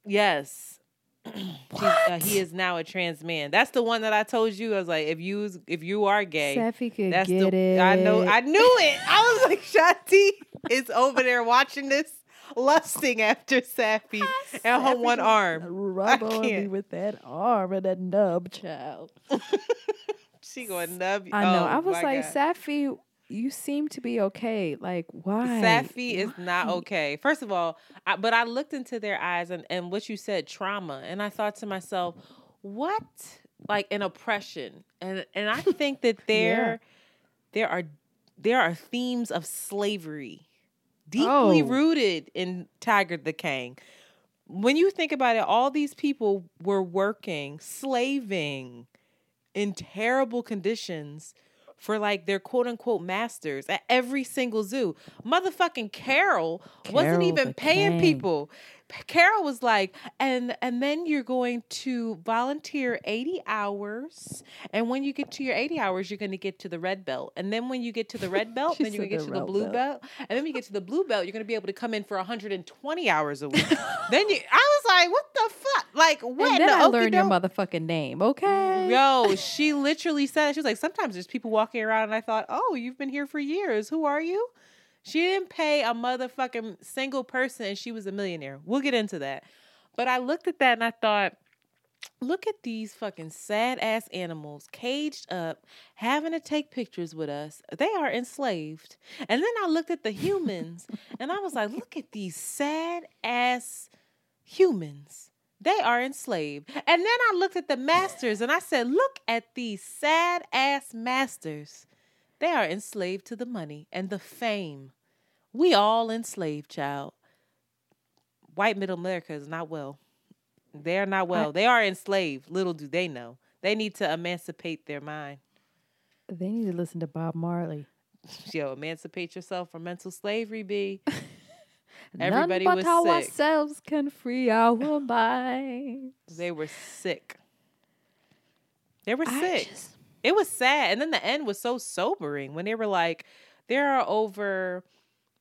Yes. Uh, he is now a trans man. That's the one that I told you. I was like, if you if you are gay, Safi could that's get the it. I know I knew it. I was like, Shanti is over there watching this, lusting after Safi and her one arm. Rub I on me can't. with that arm and that nub, child. She going nub. I know. oh I was like, God. Safi, you seem to be okay. Like, why? Safi is not okay. First of all, I, but I looked into their eyes and, and what you said, trauma, and I thought to myself, what like an oppression, and and I think that there there are there are themes of slavery deeply Oh. rooted in Tiger the King. When you think about it, all these people were working, slaving in terrible conditions for like their quote unquote masters at every single zoo. Motherfucking Carole, wasn't even paying people. Carole was like, and and then you're going to volunteer 80 hours. And when you get to your 80 hours, you're gonna get to the red belt. And then when you get to the red belt, then you're gonna get to the blue belt. belt. And then when you get to the blue belt, you're gonna be able to come in for 120 hours a week. then you I was like, what the fuck? Like what? And then the I learned your motherfucking name, okay? Yo, she literally said. She was like, sometimes there's people walking around, and I thought, oh, you've been here for years. Who are you? She didn't pay a motherfucking single person, and she was a millionaire. We'll get into that. But I looked at that and I thought, look at these fucking sad ass animals caged up, having to take pictures with us. They are enslaved. And then I looked at the humans, and I was like, look at these sad ass humans. They are enslaved. And then I looked at the masters and I said, look at these sad ass masters. They are enslaved to the money and the fame. We all enslaved, child. White middle America is not well. They are not well. they are enslaved. Little do they know. They need to emancipate their mind. They need to listen to Bob Marley. Yo, emancipate yourself from mental slavery, B. None Everybody but was how sick. ourselves can free our minds. They were sick. They were I sick. just- It was sad. And then the end was so sobering when they were like, there are over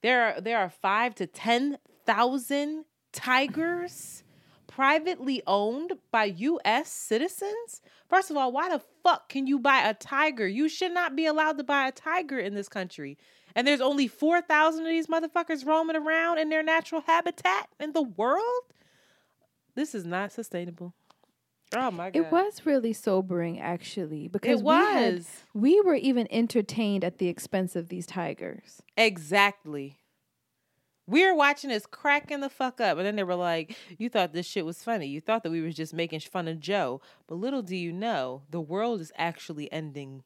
there are there are five to ten thousand tigers privately owned by US citizens. First of all, why the fuck can you buy a tiger? You should not be allowed to buy a tiger in this country. And there's only 4,000 of these motherfuckers roaming around in their natural habitat in the world. This is not sustainable. Oh my god. It was really sobering, actually, because It we had- we were even entertained at the expense of these tigers. Exactly. We were watching this cracking the fuck up, and then they were like, "You thought this shit was funny. You thought that we was just making fun of Joe, but little do you know, the world is actually ending,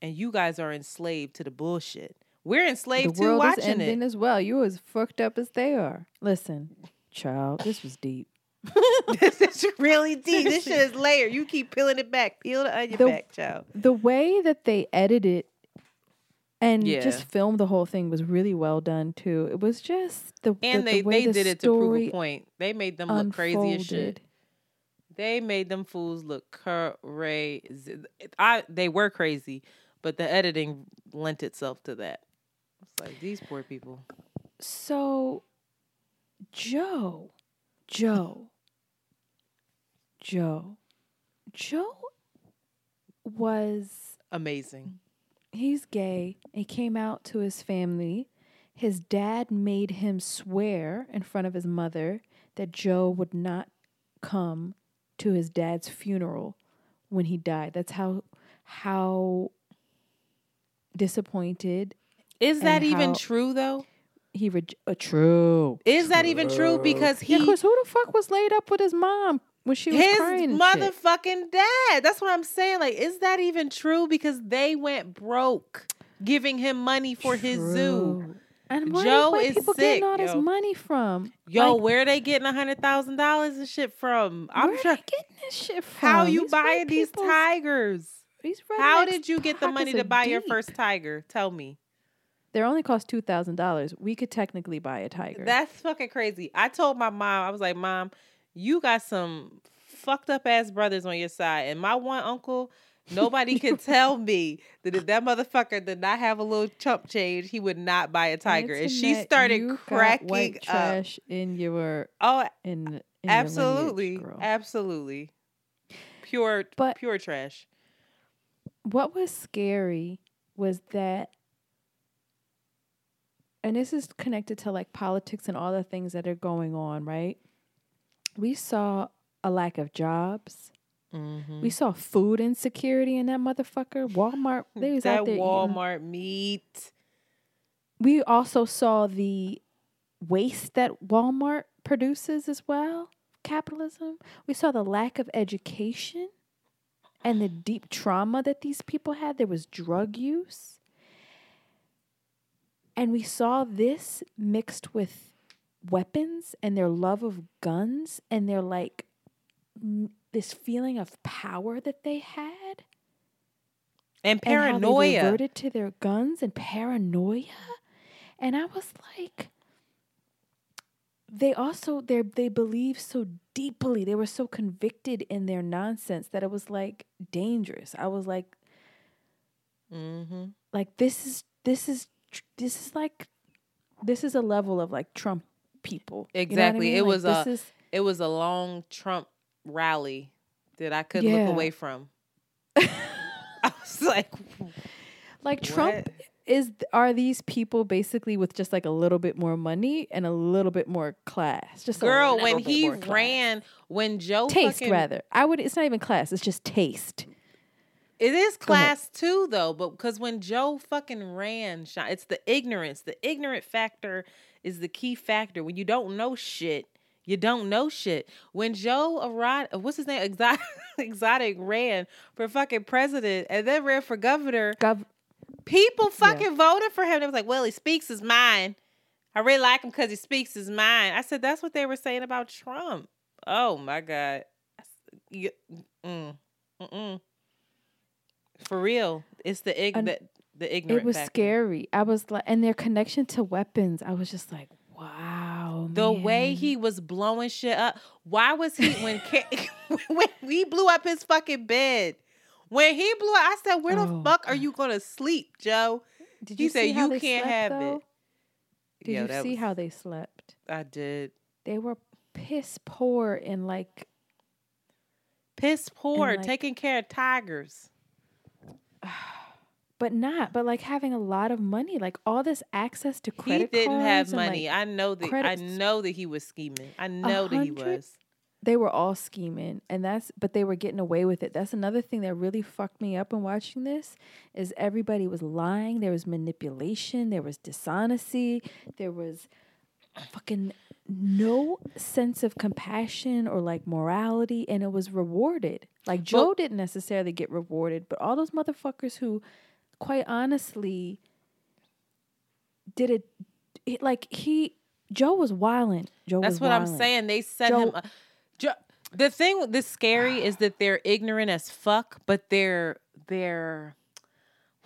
and you guys are enslaved to the bullshit. We're enslaved the too world is watching ending it. as well. You're as fucked up as they are. Listen, child, this was deep. this is really deep. This shit is layered. You keep peeling it back. Peel the onion The- back, child. The way that they edited and Yeah. just filmed the whole thing was really well done too. It was just the And the, they the way they the did it to prove a point. They made them look crazy as shit. They made them fools look crazy. I they were crazy, but the editing lent itself to that. It's like these poor people. So, Joe, Joe, Joe, Joe was Amazing. he's gay. He came out to his family. His dad made him swear in front of his mother that Joe would not come to his dad's funeral when he died. That's how how disappointed Is that even true though? he re- uh, true. Is that even true? Because he Yeah, cause who the fuck was laid up with his mom when she was his crying? and shit? motherfucking dad. That's what I'm saying. Like, is that even true? Because they went broke giving him money for his zoo. And where Joe is people sick, getting all this money from? Yo, Like, where they getting a hundred thousand dollars and shit from? I'm where are they getting this shit from? How you These buying these tigers? These How did you get the money to buy your first tiger? Tell me. They only cost two thousand dollars. We could technically buy a tiger. That's fucking crazy. I told my mom, I was like, Mom, you got some fucked up ass brothers on your side. And my one uncle, nobody could tell me that if that motherfucker did not have a little chump change, he would not buy a tiger. And she started you got cracking up. trash in your Oh, in, in your lineage, absolutely. girl. Absolutely. Pure But- pure trash. what was scary was that and this is connected to like politics and all the things that are going on right we saw a lack of jobs. Mm-hmm. we saw food insecurity in that motherfucker. Walmart they was that out there eating- Walmart meat. we also saw the waste that walmart produces as well capitalism. We saw the lack of education and the deep trauma that these people had. There was drug use. And we saw this mixed with weapons and their love of guns and their like n- this feeling of power that they had And and paranoia. reverted to their guns and paranoia. And I was like, they also they they believe so deeply. They were so convicted in their nonsense that it was like dangerous. I was like, mm-hmm. like this is this is this is like this is a level of like Trump people. You know I Exactly. mean? It was a is it was a long Trump rally that I couldn't Yeah. look away from. I was like, like Trump is are these people basically with just like a little bit more money and a little bit more class? Just girl, when he ran, when Joe taste fucking, rather. I would. It's not even class. It's just taste. It is class too, though, but because when Joe fucking ran, it's the ignorance. The ignorant factor is the key factor. When you don't know shit, you don't know shit. When Joe Arad, uh, what's his name, Exotic, Exotic ran for fucking president and then ran for governor, Gov- people fucking voted for him. They was like, well, he speaks his mind. I really like him because he speaks his mind. I said, that's what they were saying about Trump. Oh my God. You- mm, mm-mm. For real. It's the ig- An- the, the ignorant It was factor. scary. I was like, and their connection to weapons. I was just like, wow. The way he was blowing shit up. Why was he when when we blew up his fucking bed? When he blew up, I said, "Where the Oh, fuck are you gonna sleep, Joe?" Did he you see "You can't slept, have though? it." Did Yo, you see was- how they slept? I did. They were piss poor in like Piss poor, like- taking care of tigers. but not, but like having a lot of money, like all this access to credit he didn't have and, like, money. I know that. I know that he was scheming. I know that he was. they were all scheming and that's but they were getting away with it that's another thing that really fucked me up in watching this is everybody was lying there was manipulation there was dishonesty there was fucking no sense of compassion or like morality and it was rewarded like joe didn't necessarily get rewarded but all those motherfuckers who quite honestly did it it- like he joe was wilding joe That's what I'm saying. They set Joe- him. up- Jo- the thing this scary is that they're ignorant as fuck, but they're they're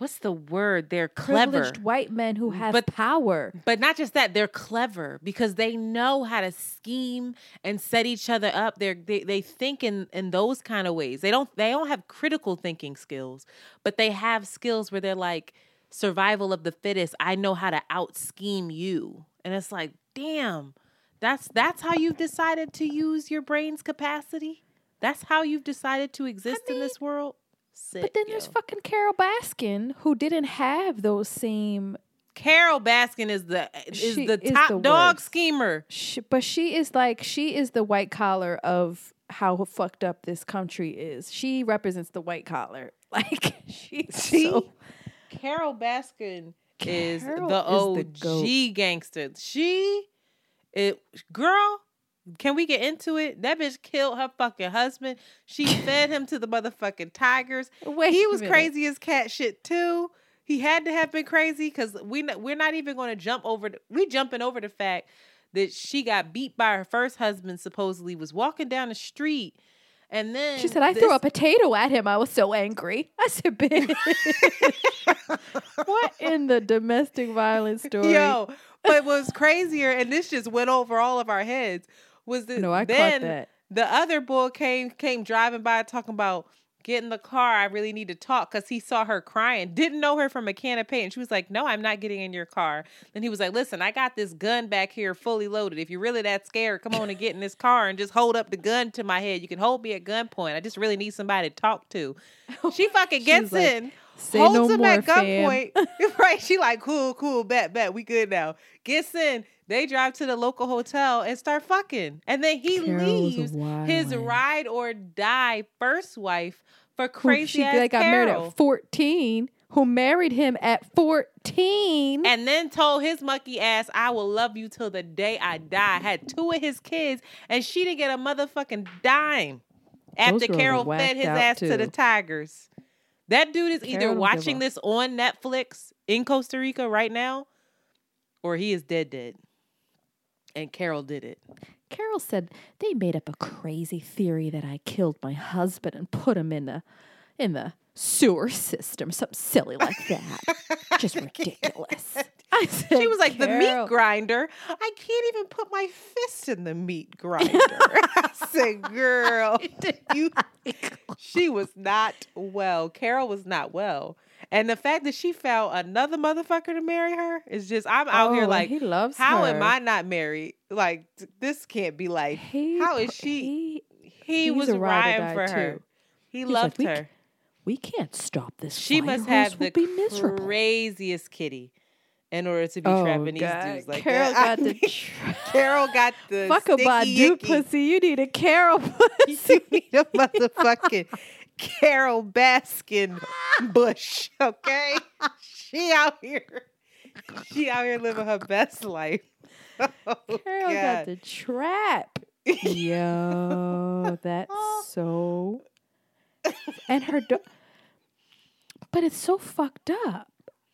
what's the word? They're clever. privileged white men who have But- power. But not just that, they're clever because they know how to scheme and set each other up. They're, they they think in in those kind of ways. They don't they don't have critical thinking skills, but they have skills where they're like survival of the fittest. I know how to out scheme you, and it's like, damn, that's that's how you've decided to use your brain's capacity. That's how you've decided to exist in this world. Sick, But then there's fucking Carole Baskin who didn't have those same. Carole Baskin is the is She the is top the dog worst. schemer. Sh- but she is like she is the white collar of how fucked up this country is. She represents the white collar. Like she's See? so Carole Baskin is Carole the is the OG goat. gangster. She, it girl. Can we get into it? That bitch killed her fucking husband. She fed him to the motherfucking tigers. Wait he was crazy as cat shit too. he had to have been crazy because we we're not even going to jump over. The, we jumping over the fact that she got beat by her first husband. Supposedly was walking down the street, and then She said, I this- threw a potato at him. I was so angry. I said, bitch. what in the domestic violence story? Yo, but what was crazier, and this just went over all of our heads, was that No, I caught then that. the other bull came came driving by talking about get in the car. I really need to talk because he saw her crying. Didn't know her from a can of paint. And she was like, No, I'm not getting in your car. Then he was like, Listen, I got this gun back here fully loaded. If you're really that scared, come on and get in this car and just hold up the gun to my head. You can hold me at gunpoint. I just really need somebody to talk to. She fucking gets like, in. "Say holds no him more, at fam." gunpoint. right. She like, cool, cool, bet, bet. We good now. Gets in. They drive to the local hotel and start fucking. And then he Carole's leaves his ride or die first wife for crazy she ass got married Carole. at 14, who married him at 14. and then told his monkey ass, I will love you till the day I die. Had two of his kids, and she didn't get a motherfucking dime after Carole fed his ass to the tigers. That dude is Carole either watching this on Netflix in Costa Rica right now, or he is dead dead. And Carole did it. Carole said they made up a crazy theory that I killed my husband and put him in the in the sewer system, something silly like that. Just ridiculous. I said, She was like, the meat grinder. I can't even put my fist in the meat grinder. I said, girl, you. She was not well. Carole was not well. And the fact that she found another motherfucker to marry her is just, I'm out Oh, here like, he loves how am. I not married? Like, this can't be like He how is she? he- He, was riding for her. too. He He was like, loved "We her. We can't stop this. She must have the be miserable. craziest kitty in order to be Oh, trapping these dudes like Carole that. got I the tra- Carole got the Fuck a sticky Badu pussy. You need a Carole pussy. You need a motherfucking Carole Baskin Bush, okay? She out here. She out here living her best life. Oh, Carole got the trap. Yo, that's oh. so. And her, do- but it's so fucked up.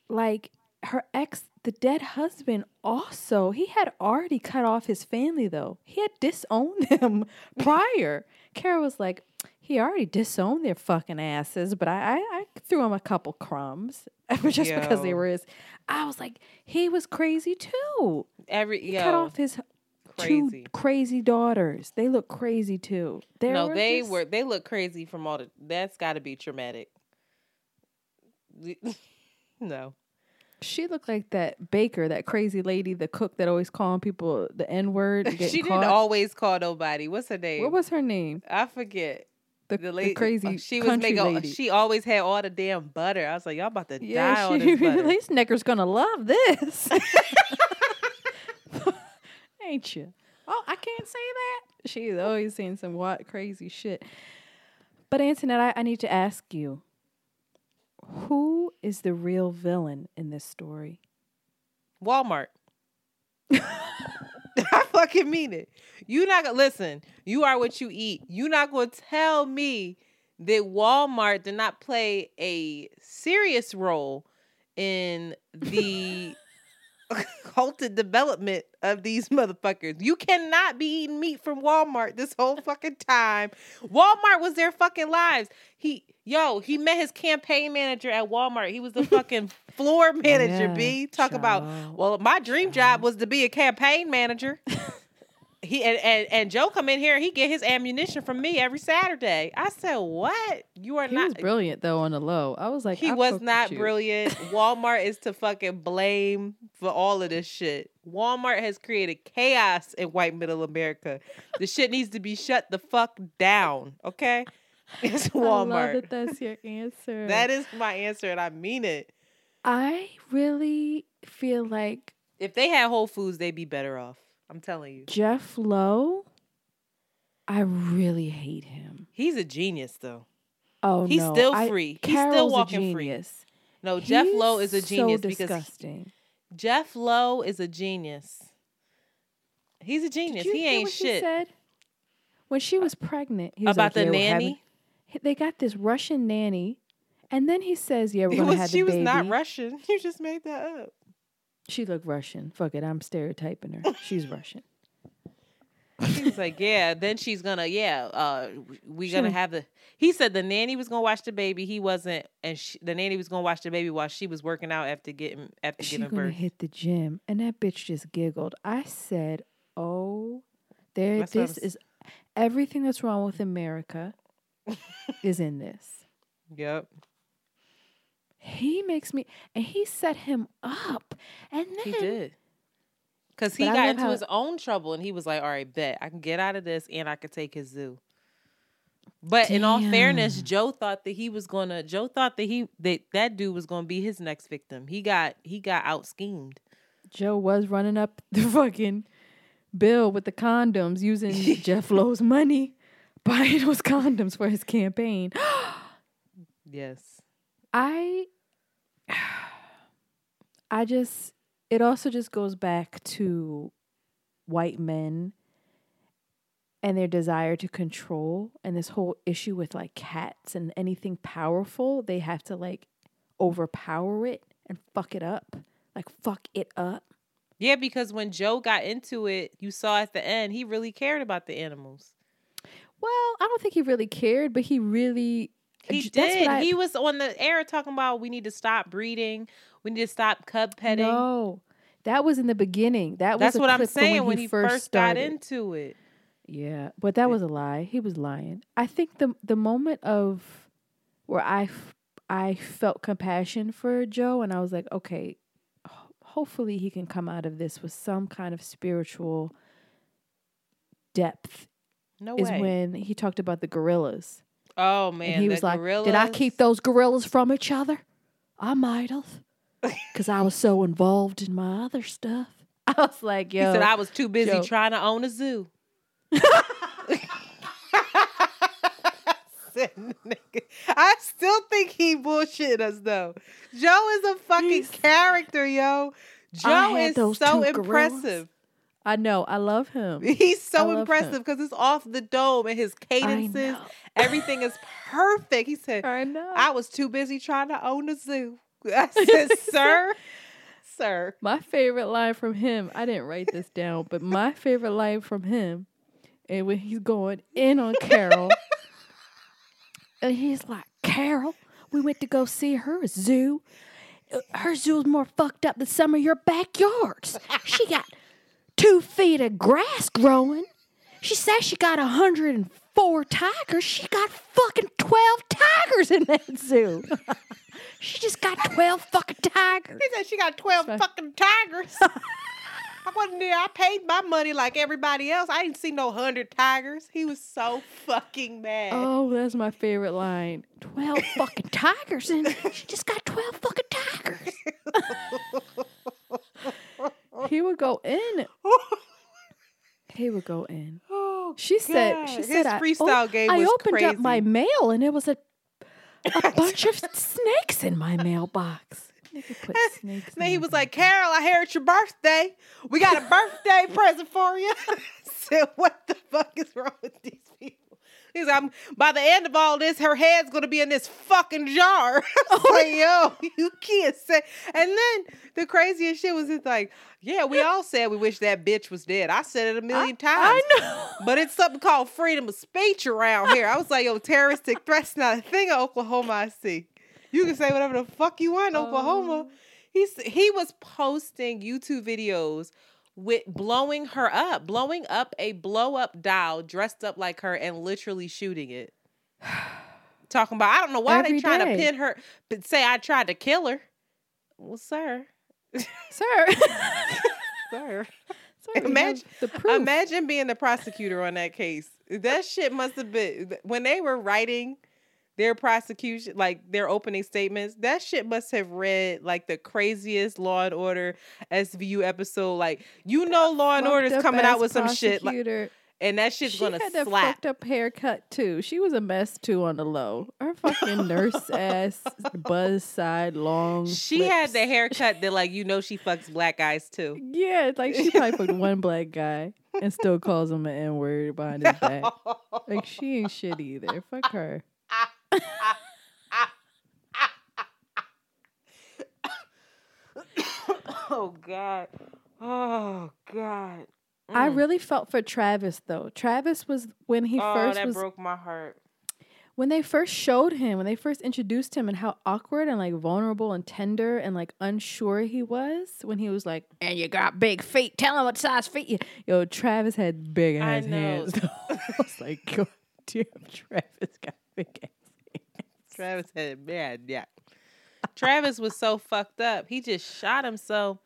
Like her ex, the dead husband, also he had already cut off his family. Though he had disowned them prior. Carole was like, he already disowned their fucking asses, but I, I, I threw him a couple crumbs just because they were his. I was like, he was crazy too. Every He yo, cut off his crazy. two crazy daughters. They look crazy too. They no, were they just- were they look crazy from all the that's gotta be traumatic. no. She looked like that baker, that crazy lady, the cook that always calling people the N word. She didn't always call nobody. What's her name? What was her name? I forget. The, The the lady, crazy she was making. lady. She always had all the damn butter. I was like, y'all about to die yeah, on she, this butter. these niggers gonna love this, ain't you? Oh, I can't say that. She's always saying some wild, crazy shit. But Antoinette, I, I need to ask you, who is the real villain in this story? Walmart. I fucking mean it. You not gonna listen. You are what you eat. You not gonna tell me that Walmart did not play a serious role in the halted development of these motherfuckers. You cannot be eating meat from Walmart this whole fucking time. Walmart was their fucking lives. He yo, he met his campaign manager at Walmart. He was the fucking floor manager, Yeah, B. Talk about well, my dream job was to be a campaign manager. he and, and and Joe come in here, he get his ammunition from me every Saturday. I said, What? You are He not was brilliant though on the low. I was like, he I was not brilliant. Walmart is to fucking blame for all of this shit. Walmart has created chaos in white middle America. The shit needs to be shut the fuck down. Okay, it's I love Walmart. that that's your answer. That is my answer, and I mean it. I really feel like If they had Whole Foods, they'd be better off. I'm telling you. Jeff Lowe. I really hate him. He's a genius, though. Oh He's no, still I- free. He's still Carole's a walking free. genius. No, Jeff Lowe is a genius so because he- disgusting. Jeff Lowe is a genius. He's a genius. Did you He hear ain't what shit. He said when she was pregnant he was About like, the "Yeah, nanny? Having-" They got this Russian nanny, And then he says, "Yeah, we're gonna was, have she was not Russian. You just made that up. She looked Russian. Fuck it, I'm stereotyping her. She's Russian. He was like, yeah. Then she's gonna, yeah. Uh, we gonna have the. He said the nanny was gonna watch the baby. He wasn't, and she, the nanny was gonna watch the baby while she was working out after getting after She's giving gonna birth. hit the gym, and that bitch just giggled. I said, "Oh, there. That's this s- is everything that's wrong with America is in this." Yep. He makes me, and he set him up, and then He did. Cause he got into how- his own trouble, and he was like, "All right, bet I can get out of this, and I could take his zoo." But in all fairness, Joe thought that he was gonna. Joe thought that he that that dude was gonna be his next victim. He got he got out schemed. Joe was running up the fucking bill with the condoms using Jeff Lowe's money, buying those condoms for his campaign. Yes. I I just it also just goes back to white men and their desire to control and this whole issue with like cats and anything powerful, they have to like overpower it and fuck it up. Like fuck it up. Yeah, because when Joe got into it, you saw at the end he really cared about the animals. Well, I don't think he really cared, but he really uh, He that's did. I- he was on the air talking about we need to stop breeding. We need to stop cub petting. No. That was in the beginning. That was That's what I'm saying when he first, got into it. Yeah, but that was a lie. He was lying. I think the the moment of where I f- I felt compassion for Joe and I was like, okay, ho- hopefully he can come out of this with some kind of spiritual depth. No is way. when he talked about the gorillas. Oh man, and he was like, "Did I keep those gorillas from each other? I might have, because I was so involved in my other stuff." I was like, He "Yo," said I was too busy Joe. trying to own a zoo. Said the nigga. I still think he bullshit us though. Joe is a fucking He's- character, yo. Joe is so impressive. gorillas. I know. I love him. He's so impressive because it's off the dome and his cadences, everything is perfect. He said, I know. I was too busy trying to own a zoo. I said, sir, sir. My favorite line from him, I didn't write this down, but my favorite line from him, and when he's going in on Carole, and he's like, Carole, we went to go see her zoo. Uh, Her zoo's more fucked up than some of your backyards. She got two feet of grass growing. She says she got 104 tigers. She got fucking 12 tigers in that zoo. she just got 12 fucking tigers. He said she got 12 fucking tigers. I wasn't there. I paid my money like everybody else. I didn't see no 100 tigers. He was so fucking mad. Oh, that's my favorite line. Twelve fucking tigers, and she just got twelve fucking tigers. He would go in. He would go in. Oh, She said. She God. said, His I, freestyle oh, game I opened up my mail, and it was a a bunch of snakes in my mailbox. Put snakes. And then he was like, Carole, I hear it's your birthday. We got a birthday present for you. I said, what the fuck is wrong with these people? He's "I'm- by the end of all this, her head's gonna be in this fucking jar. I was oh, like, yo, you can't say. And then the craziest shit was it's like, yeah, we all said we wish that bitch was dead. I said it a million times. I know. But it's something called freedom of speech around here. I was like, yo, terroristic threats not a thing in Oklahoma. I see. You can say whatever the fuck you want in Oklahoma. Oh. He's he was posting YouTube videos with blowing her up, blowing up a blow up doll dressed up like her and literally shooting it. Talking about I don't know why Every they trying day. to pin her, but say I tried to kill her. Well, sir, Sir. sir. Sir, Imagine, the proof. imagine being the prosecutor on that case. That shit must have been when they were writing their prosecution, like their opening statements. That shit must have read like the craziest Law and Order SVU episode. Like you know, Law and Order is coming out with some shit, like, and that shit's she gonna had slap. fucked up haircut too. She was a mess too on the low. Her fucking nurse ass, buzz side, long. She had the haircut that, like, you know, she fucks black guys too. Yeah, it's like she probably fucked one black guy and still calls him an N word behind his back. Like she ain't shit either. Fuck her oh God. Oh God. Mm. I really felt for Travis though. Travis was when he oh, first that was, broke my heart. When they first showed him, when they first introduced him and how awkward and like vulnerable and tender and like unsure he was when he was like, and you got big feet, tell him what size feet you yo, Travis had big ass hands. I was like, God damn Travis got big ass Travis had bad yeah. Travis was so fucked up. He just shot himself.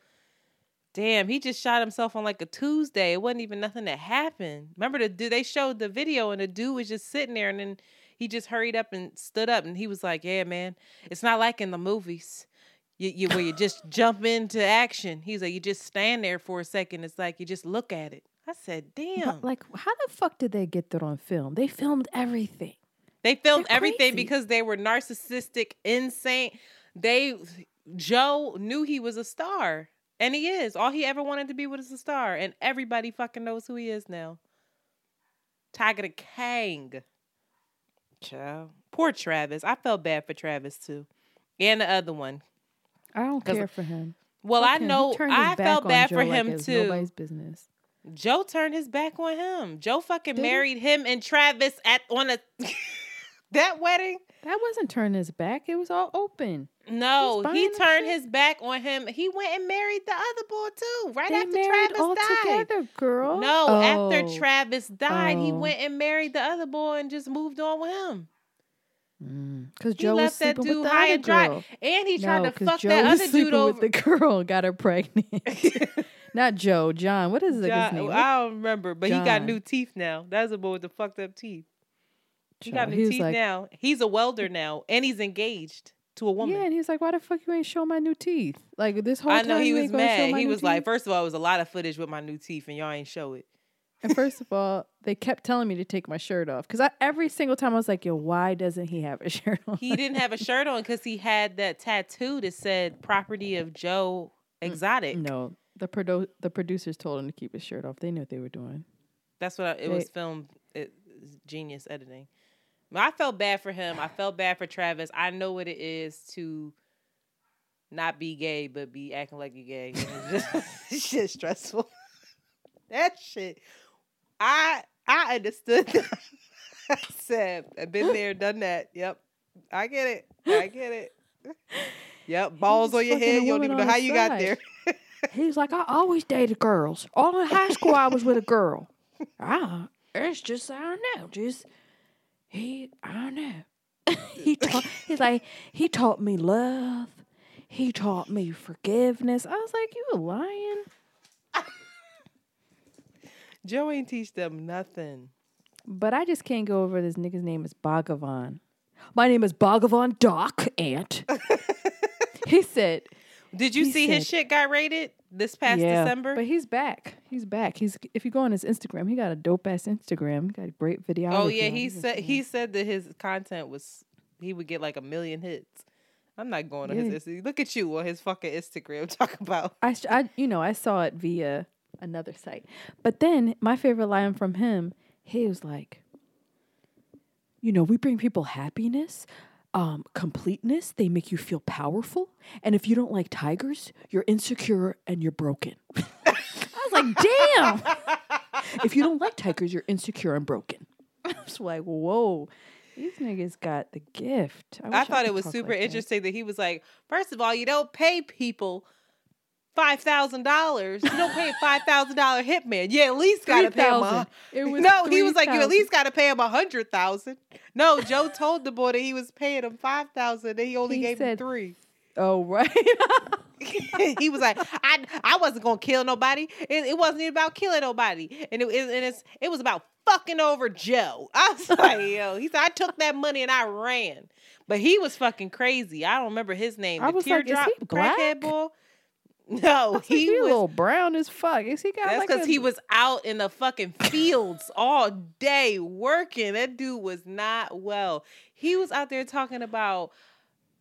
Damn, he just shot himself on like a Tuesday. It wasn't even nothing that happened. Remember the dude? They showed the video and the dude was just sitting there, and then he just hurried up and stood up, and he was like, "Yeah, man, it's not like in the movies." You, you where you just jump into action. He's like, you just stand there for a second. It's like you just look at it. I said, damn. But, like, how the fuck did they get that on film? They filmed everything. They filmed everything because they were narcissistic, insane. They Joe knew he was a star. And he is. All he ever wanted to be was a star. And everybody fucking knows who he is now. Tiger the Kang. Child. Poor Travis. I felt bad for Travis too. And the other one. I don't care for him. Well, Fuck I know I felt bad Joe for like him it's too. Nobody's business. Joe turned his back on him. Joe fucking Did he? married him and Travis at on a that wedding. That wasn't turning his back. It was all open. No, he turned his back on him. He went and married the other boy too, right they after married Travis all died. together, girl. No, Oh. after Travis died, he Oh. went and married the other boy and just moved on with him. Mm, because He Joe was left that dude with the high other and dry, girl. and he tried no, to 'cause fuck Joe that was other dude over. with the girl, got her pregnant. Not Joe, John. What is the John- his name? I don't remember, but he got new teeth now. That's the boy with the fucked up teeth. He got new he teeth like- now. He's a welder now, and he's engaged to a woman. Yeah, and he's like, "Why the fuck you ain't show my new teeth? Like this whole I time know he you was ain't gonna show mad. He was like, first of all, it was a lot of footage with my new teeth, and y'all ain't show it. And first of all, they kept telling me to take my shirt off because I every single time I was like, "Yo, why doesn't he have a shirt on?" He didn't have a shirt on because he had that tattoo that said "Property of Joe mm, Exotic." no, the produ- the producers told him to keep his shirt off. They knew what they were doing. That's what I, it was They- filmed. It, it's genius editing. I felt bad for him. I felt bad for Travis. I know what it is to not be gay, but be acting like you're gay. It's just shit stressful. that shit. I I understood that. I said, I've been there, done that. Yep. I get it. I get it. Yep. Balls on your head. You don't even know how you got there. He's like, I always dated girls. All in high school, I was with a girl. Ah, it's just I don't know. Just he, I don't know. he taught. He's like, he taught me love. He taught me forgiveness. I was like, you a lying? Joe ain't teach them nothing. But I just can't go over this nigga's name is Bhagavan. My name is Bhagavan Doc Ant. he said, Did you He see his shit got rated this past yeah, December? But he's back. He's back. He's if you go on his Instagram, he got a dope ass Instagram. He got a great video. Oh yeah, he said he said that his content was he would get like a million hits. I'm not going on Yeah. his Instagram. Look at you on his fucking Instagram talk about. I, I, you know, I saw it via another site. But then my favorite line from him, he was like, you know, we bring people happiness, um, completeness. They make you feel powerful. And if you don't like tigers, you're insecure and you're broken. I was like, damn. if you don't like tigers, you're insecure and broken. I was like, whoa. These niggas got the gift. I, wish thought could it was super like that. interesting that he was like, first of all, you don't pay people five thousand dollars. You don't pay a five thousand dollar hitman. You at least gotta pay him. A, 3,000. It was no, he was like, you at least gotta pay him a hundred thousand. No, Joe told the boy that he was paying him five thousand, and he only He gave him said- three. Oh, right. he was like, I I wasn't gonna kill nobody. It, it wasn't even about killing nobody, and it, it and it's it was about fucking over Joe. I was like, yo, he said I took that money and I ran, but he was fucking crazy. I don't remember his name. I the was like, is teardrop he black? crackhead boy. No, he, he was. little brown as fuck. Is he got That's like because a- he was out in the fucking fields all day working. That dude was not well. He was out there talking about,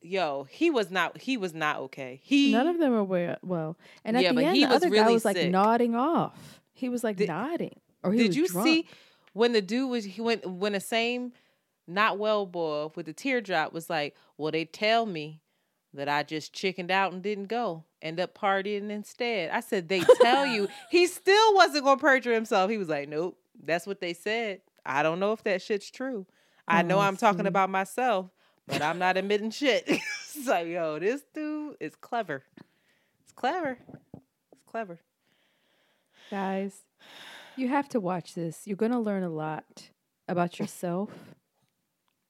yo, he was not. He was not okay. He None of them were well. And at Yeah, the but end, he the was other guy really was like sick. nodding off. He was like Did- nodding, or he Did was you drunk. see when the dude was he went when the same not well boy with the teardrop was like, well, they tell me that I just chickened out and didn't go. End up partying instead. I said, they tell you. He still wasn't gonna perjure himself. He was like, nope, that's what they said. I don't know if that shit's true. I know Oh, I'm talking about myself, but I'm not admitting shit. it's like, yo, this dude is clever. It's clever. It's clever. Guys, you have to watch this. You're going to learn a lot about yourself,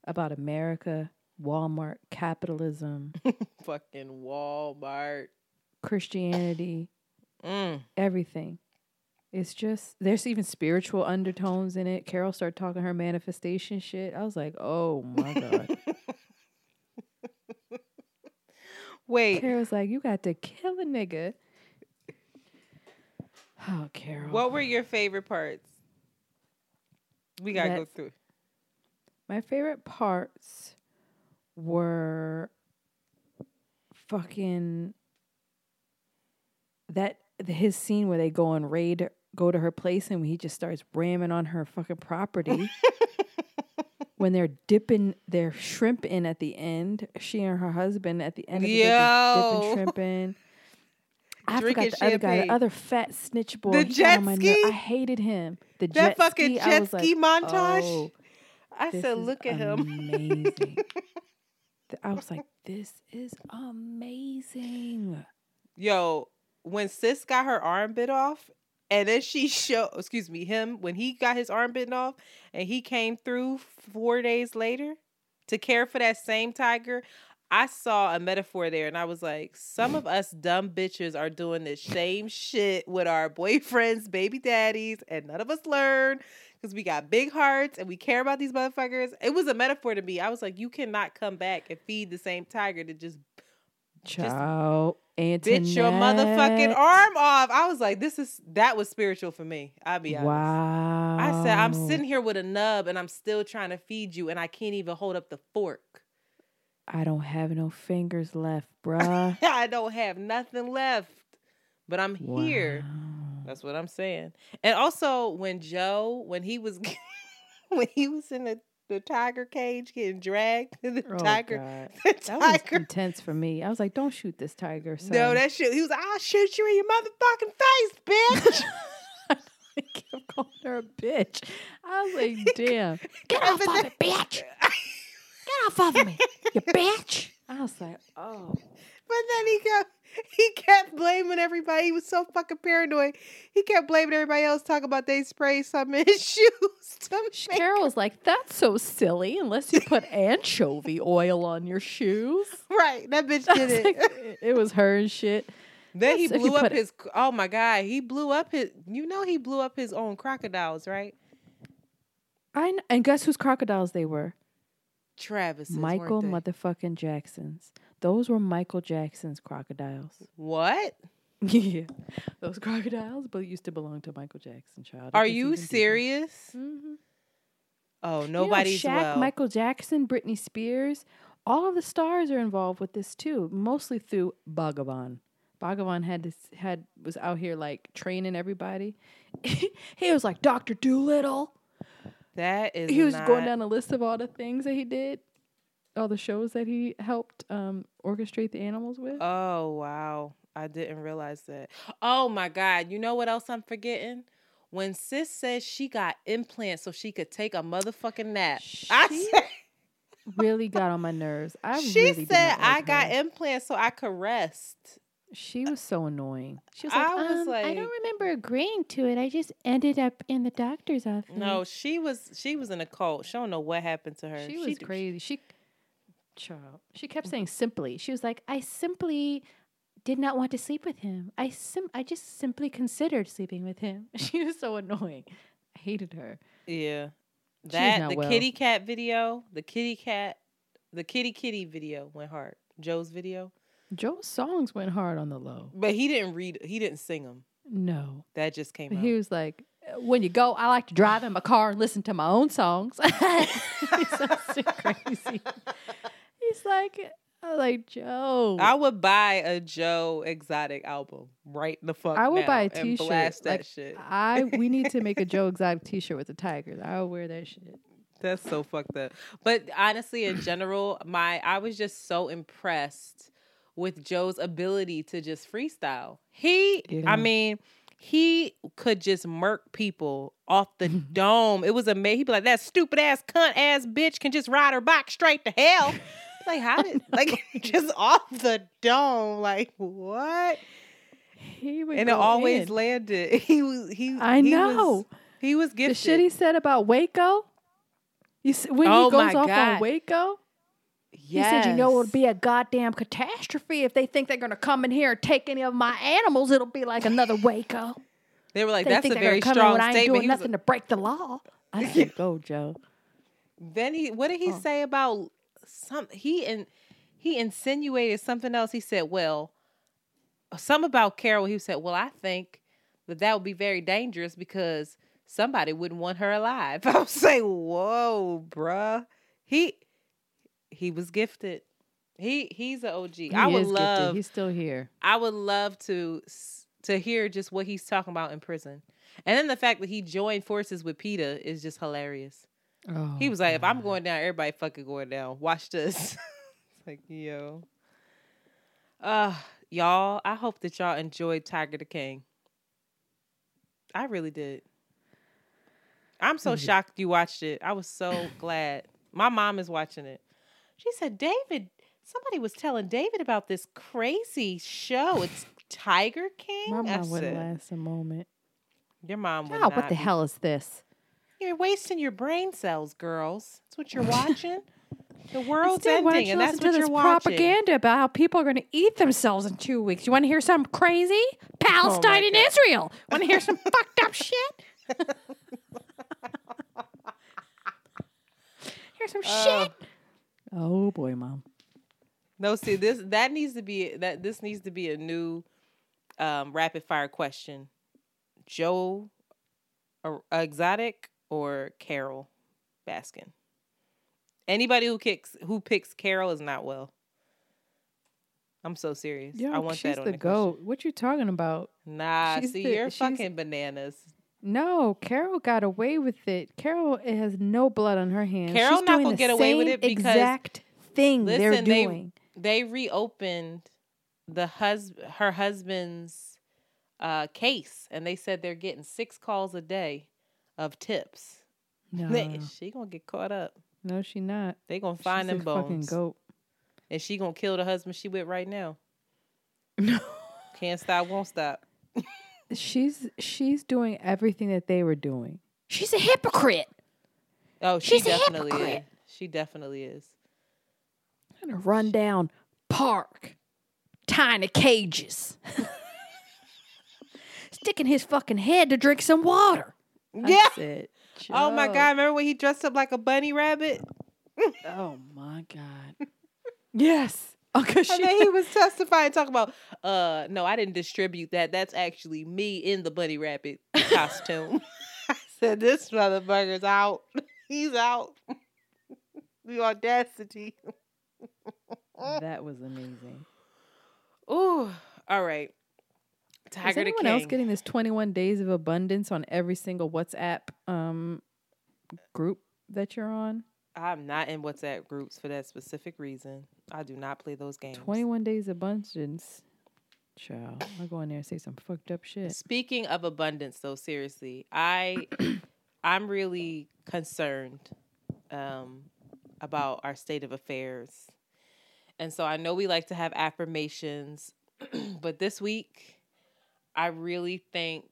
about America, Walmart, capitalism, Fucking Walmart. Christianity, Mm. everything. It's just there's even spiritual undertones in it. Carole started talking her manifestation shit. I was like, "Oh my god." Wait, Carole's like, "You got to kill a nigga." Oh, Carole. what were your favorite parts? We gotta go through. My favorite parts were fucking that his scene where they go and raid go to her place and he just starts ramming on her fucking property. when they're dipping their shrimp in at the end, she and her husband at the end of the Yo. dipping shrimp in. I Drinking forgot the other guy, the other fat snitch boy. The jet on my ner- ski? I hated him. The That jet fucking ski, jet ski like, montage? "Oh, I said, look at him. Amazing. I was like, this is amazing. Yo, when sis got her arm bit off, and then she showed, excuse me, him when he got his arm bitten off, and he came through four days later to care for that same tiger. I saw a metaphor there, and I was like, some of us dumb bitches are doing this same shit with our boyfriends, baby daddies, and none of us learn because we got big hearts and we care about these motherfuckers. It was a metaphor to me. I was like, you cannot come back and feed the same tiger to just Ciao. bit your motherfucking arm off. I was like, this is that was spiritual for me. I'll be honest. Wow. I said, I'm sitting here with a nub and I'm still trying to feed you and I can't even hold up the fork. I don't have no fingers left, bruh. I don't have nothing left. But I'm here. That's what I'm saying. And also when Joe, when he was when he was in the, the tiger cage getting dragged, to the Oh, tiger, God. the That was intense for me. I was like, don't shoot this tiger. Son. No, that shit. He was like, I'll shoot you in your motherfucking face, bitch. I kept calling her a bitch. I was like, damn. Get off of me, bitch. Get off of me, you bitch. I was like, oh. But then he kept he kept blaming everybody. He was so fucking paranoid. He kept blaming everybody else, talking about they spray some in his shoes. to make- Carole's like, that's so silly unless you put anchovy oil on your shoes. right, that bitch did it. like, it- it was her and shit. then he Yes, if blew up put it- his. Oh my god, he blew up his. You know he blew up his own crocodiles, right? I kn- and guess whose crocodiles they were? Travis. Michael motherfucking Jackson's. Those were Michael Jackson's crocodiles. What? yeah, those crocodiles, but used to belong to Michael Jackson. Child, Are you serious? Mhm. Oh, You know, nobody's Shaq, well. Michael Jackson, Britney Spears, all of the stars are involved with this too, mostly through Bhagavan. Bhagavan had this had was out here like training everybody. he was like Doctor Dolittle. that is. He was going down a list of all the things that he did, all the shows that he helped um, orchestrate the animals with. Oh wow. I didn't realize that. Oh my God. You know what else I'm forgetting? When sis says she got implants so she could take a motherfucking nap. I said really got on my nerves. I she really said not I like got implants so I could rest. She was so annoying. She was like, I was um, I don't remember agreeing to it. I just ended up in the doctor's office. No, she was she was in a cult. She don't know what happened to her. She was d- crazy. She, child, she kept saying simply. She was like, I simply did not want to sleep with him. I sim, I just simply considered sleeping with him. She was so annoying. I hated her. Yeah. That the well. kitty cat video, the kitty cat, the kitty kitty video went hard. Joe's video, Joe's songs went hard on the low. but he didn't read. He didn't sing them. No, That just came he was like, uh, when you go, I like to drive in my car and listen to my own songs. He's so crazy. He's like, I like Joe. I would buy a Joe Exotic album right the fuck. I would now buy a and T-shirt. Blast that like, shit. I we need to make a Joe Exotic T-shirt with the tigers. I would wear that shit. That's so fucked up. But honestly, in general, my I was just so impressed with Joe's ability to just freestyle. He, Yeah. I mean, he could just murk people off the dome. It was amazing. He'd be like, that stupid ass cunt ass bitch can just ride her bike straight to hell. like, how did, like, just off the dome? Like, what? He would And it always in. landed. He was, he, I he know. Was, he was getting the shit he said about Waco. You s- when Oh he goes off God. on Waco, Yes. he said, "You know, it'll be a goddamn catastrophe if they think they're gonna come in here and take any of my animals. It'll be like another Waco. They were like, they that's a very gonna come in strong when I ain't statement. doing He was nothing to break the law." I said, "Go, Joe." Then he what did he oh. say about some he and he insinuated something else. He said, "Well, some about Carole." He said, "Well, I think that that would be very dangerous because somebody wouldn't want her alive." I was like, "Whoa, bruh." He he was gifted. He he's an OG. I would is gifted. love He's still here. I would love to to hear just what he's talking about in prison. And then the fact that he joined forces with PETA is just hilarious. Oh, He was like, if I'm going down, everybody fucking going down. Watch this. it's like, yo. Uh, y'all, I hope that y'all enjoyed Tiger the King. I really did. I'm so shocked you watched it. I was so glad. My mom is watching it. She said, David, somebody was telling David about this crazy show. It's Tiger King. My I mom wouldn't said, last a moment. Your mom would Oh, what the be- hell is this? You're wasting your brain cells, girls. That's what you're watching. The world's Instead, why don't ending, you and that's listen what to you're this watching. propaganda about how people are going to eat themselves in two weeks. You want to hear some crazy? Palestine and God. Israel. Want to hear some fucked up shit? hear some Oh. shit? Oh boy, mom. No, see this that needs to be that this needs to be a new um, rapid fire question. Joe or Exotic or Carole Baskin. Anybody who kicks who picks Carole is not well. I'm so serious. Yo, I want she's that on the the question. goat. What you talking about? Nah, She's see, the- you're fucking bananas. No, Carole got away with it. Carole has no blood on her hands. Carole She's not doing gonna get away with it because- exact thing they're doing. they they reopened the hus her husband's uh, case, and they said they're getting six calls a day of tips. No, They- she gonna get caught up. no, she not. They gonna find She's them a fucking bones, goat. and she gonna kill the husband she with right now. No. Can't stop, won't stop. She's she's doing everything that they were doing. She's a hypocrite. Oh, she She's a definitely is. hypocrite. She definitely is. And a rundown park, tiny cages, sticking his fucking head to drink some water. Yeah. It. Oh my god! Remember when he dressed up like a bunny rabbit? Oh my god. yes. Uncle And then he was testifying, talking about, uh, no, I didn't distribute that. That's actually me in the bunny rabbit costume. I said, this motherfucker's out. He's out. the audacity. that was amazing. Ooh, all right. Is Tiger the anyone else getting this 21 days of abundance on every single WhatsApp um group that you're on? I'm not in WhatsApp groups for that specific reason. I do not play those games. 21 days of abundance. Child, I'll go in there and say some fucked up shit. Speaking of abundance, though, seriously, I I'm really concerned um, about our state of affairs, and so I know we like to have affirmations, but this week, I really think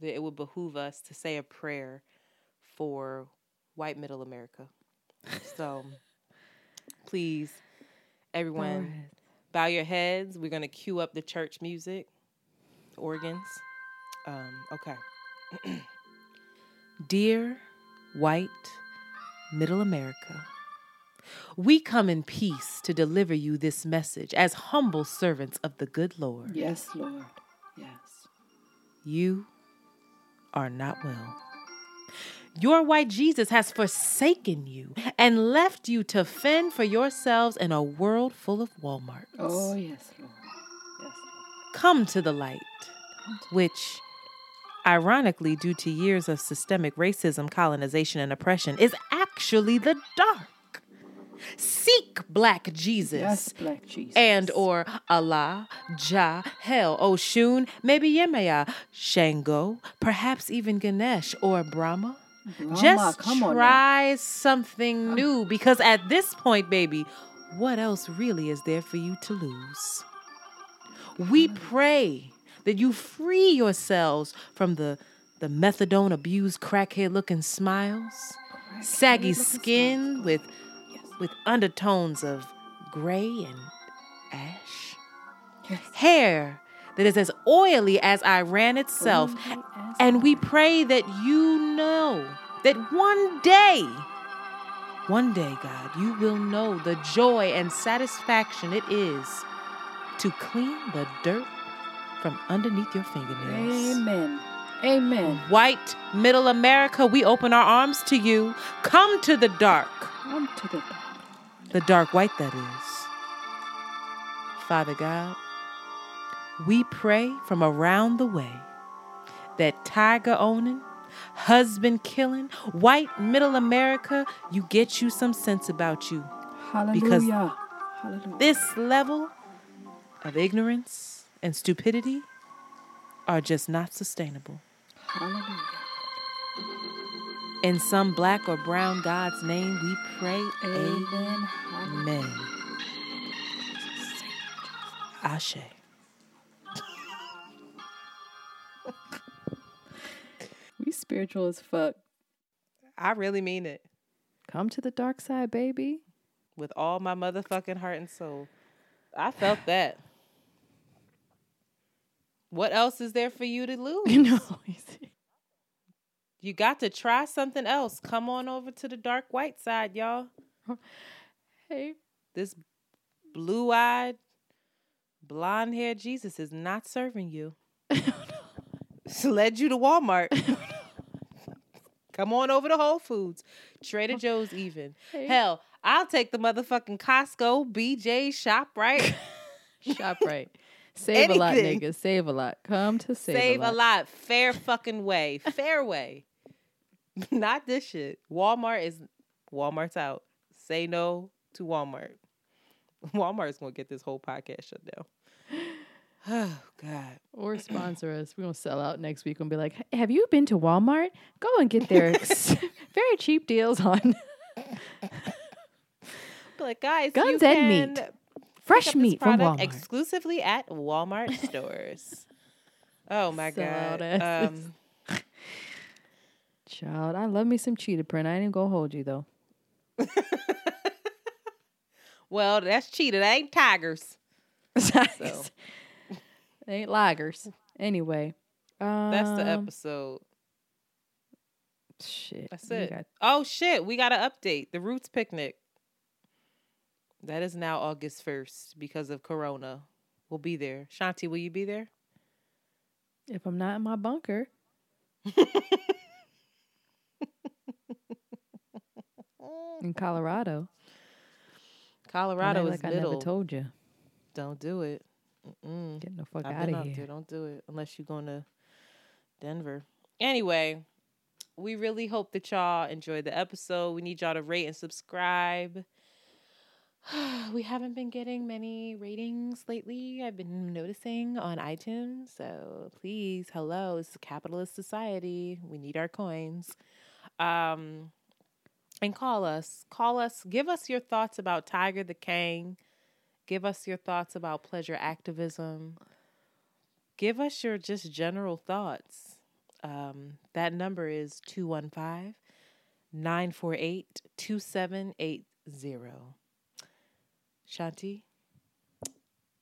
that it would behoove us to say a prayer for white middle America. So, please, everyone, bow your heads. We're gonna cue up the church music, organs. Um, okay. Dear white middle America, we come in peace to deliver you this message as humble servants of the good Lord. Yes, Lord. Yes. You are not well. Your white Jesus has forsaken you and left you to fend for yourselves in a world full of Walmarts. Oh, yes, Lord. Yes. Come to the light, which, ironically, due to years of systemic racism, colonization, and oppression, is actually the dark. Seek black Jesus. Yes, black Jesus. And or Allah, Jah, Hell, Oshun, maybe Yemaya, Shango, perhaps even Ganesh or Brahma. Brahma, Just come on try something new because at this point, baby, what else really is there for you to lose? We mm-hmm. pray that you free yourselves from the the methadone abused crackhead looking smiles, saggy skin with with undertones of gray and ash, hair that is as oily as Iran itself, and we pray that you know that one day. One day, God, you will know the joy and satisfaction it is to clean the dirt from underneath your fingernails. Amen. Amen. White middle America, we open our arms to you. Come to the dark. Come to the dark. The dark white, that is. Father God, we pray from around the way that tiger owning, husband killing, white middle America, you get you some sense about you. Hallelujah. Because Hallelujah. this level of ignorance and stupidity are just not sustainable. Hallelujah. In some black or brown God's name, we pray. Amen. Amen. Ashe. We spiritual as fuck. I really mean it Come to the dark side, baby. with all my motherfucking heart and soul. I felt that. What else is there for you to lose? You know. You got to try something else. Come on over to the dark white side, y'all. Hey. This blue eyed, blonde haired Jesus is not serving you. It's led you to Walmart. Come on over to Whole Foods, Trader Joe's, even. Hey. Hell, I'll take the motherfucking Costco, BJ, ShopRite. Shop right. Save a lot, Anything. niggas. Save a lot. Come to save, Save a lot. a lot. Fair fucking way. Fair way. Not this shit. Walmart is Walmart's out. Say no to Walmart. Walmart's gonna get this whole podcast shut down. Oh God. Or sponsor us. We're gonna sell out next week and be like, "Have you been to Walmart? Go and get their very cheap deals on like, guys, you guns can and meat, fresh meat from Walmart." exclusively at Walmart stores. Oh my God. Um, Child, I love me some cheetah print. I ain't gonna hold you though. well, that's cheetah. That ain't tigers. So They ain't lagers. Anyway, that's the um, episode. Shit. That's it. got- Oh shit, we got to update the Roots picnic. That is now August 1st because of Corona. We'll be there. Shanti, will you be there? if I'm not in my bunker, in Colorado, Colorado like is I middle. never told you. Don't do it. Mm-mm. Get the fuck out of here. there. Don't do it unless you're going to Denver. Anyway, we really hope that y'all enjoyed the episode. We need y'all to rate and subscribe. we haven't been getting many ratings lately. I've been noticing on iTunes. So please, hello, it's a capitalist society. We need our coins. Um, and call us. Call us. Give us your thoughts about Tiger the King. Give us your thoughts about pleasure activism. Give us your just general thoughts. Um, that number is 215 948 2780. Shanti,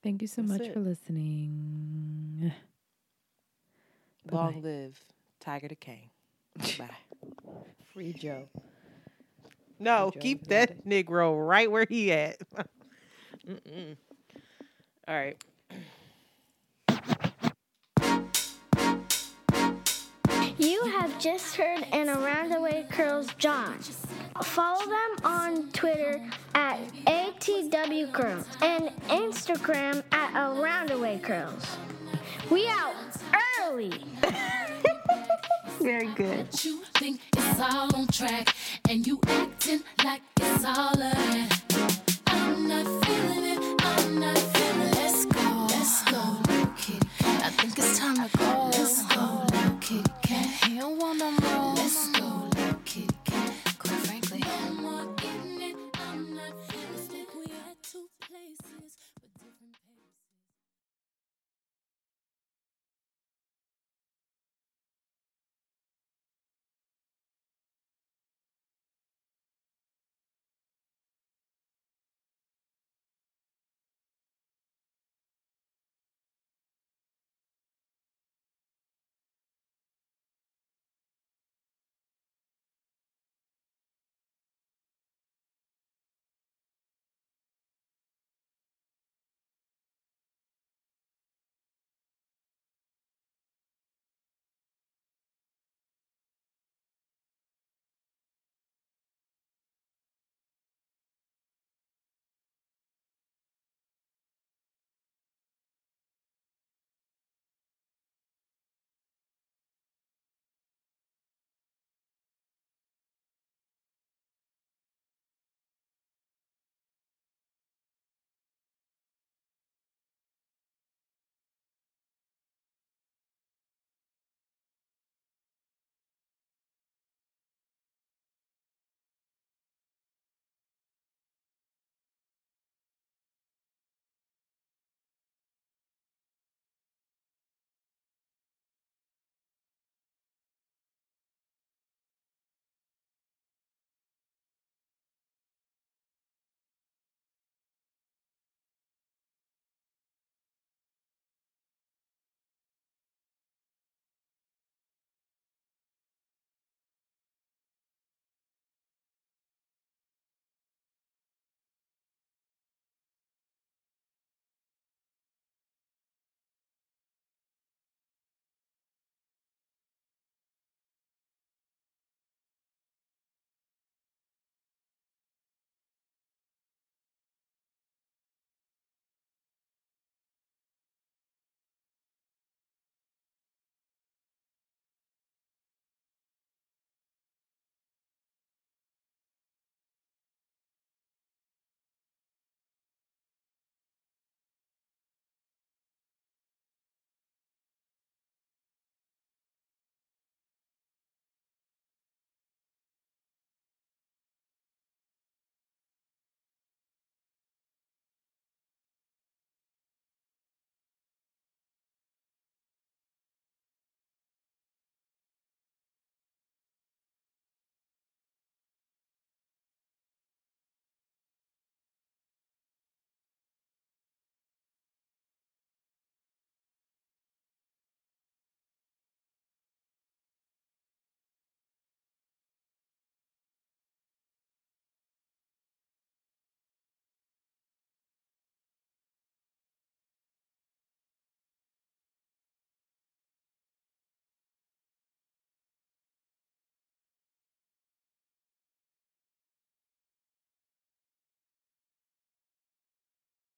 Thank you so That's much it. for listening. long Bye-bye. live Tiger the King. Bye. Free Joe. No, keep got that Negro right where he at. Mm-mm. All right. You have just heard an Around the Way Curls John. Follow them on Twitter at ATW Curls and Instagram at Around the Way Curls. We out early. Very good. You think it's all on track, and you acting like it's all a. I'm not feeling it. I'm not feeling it. Let's go. Let's go, little. I think it's time to go. Let's go, little kitty cat. He don't want no more.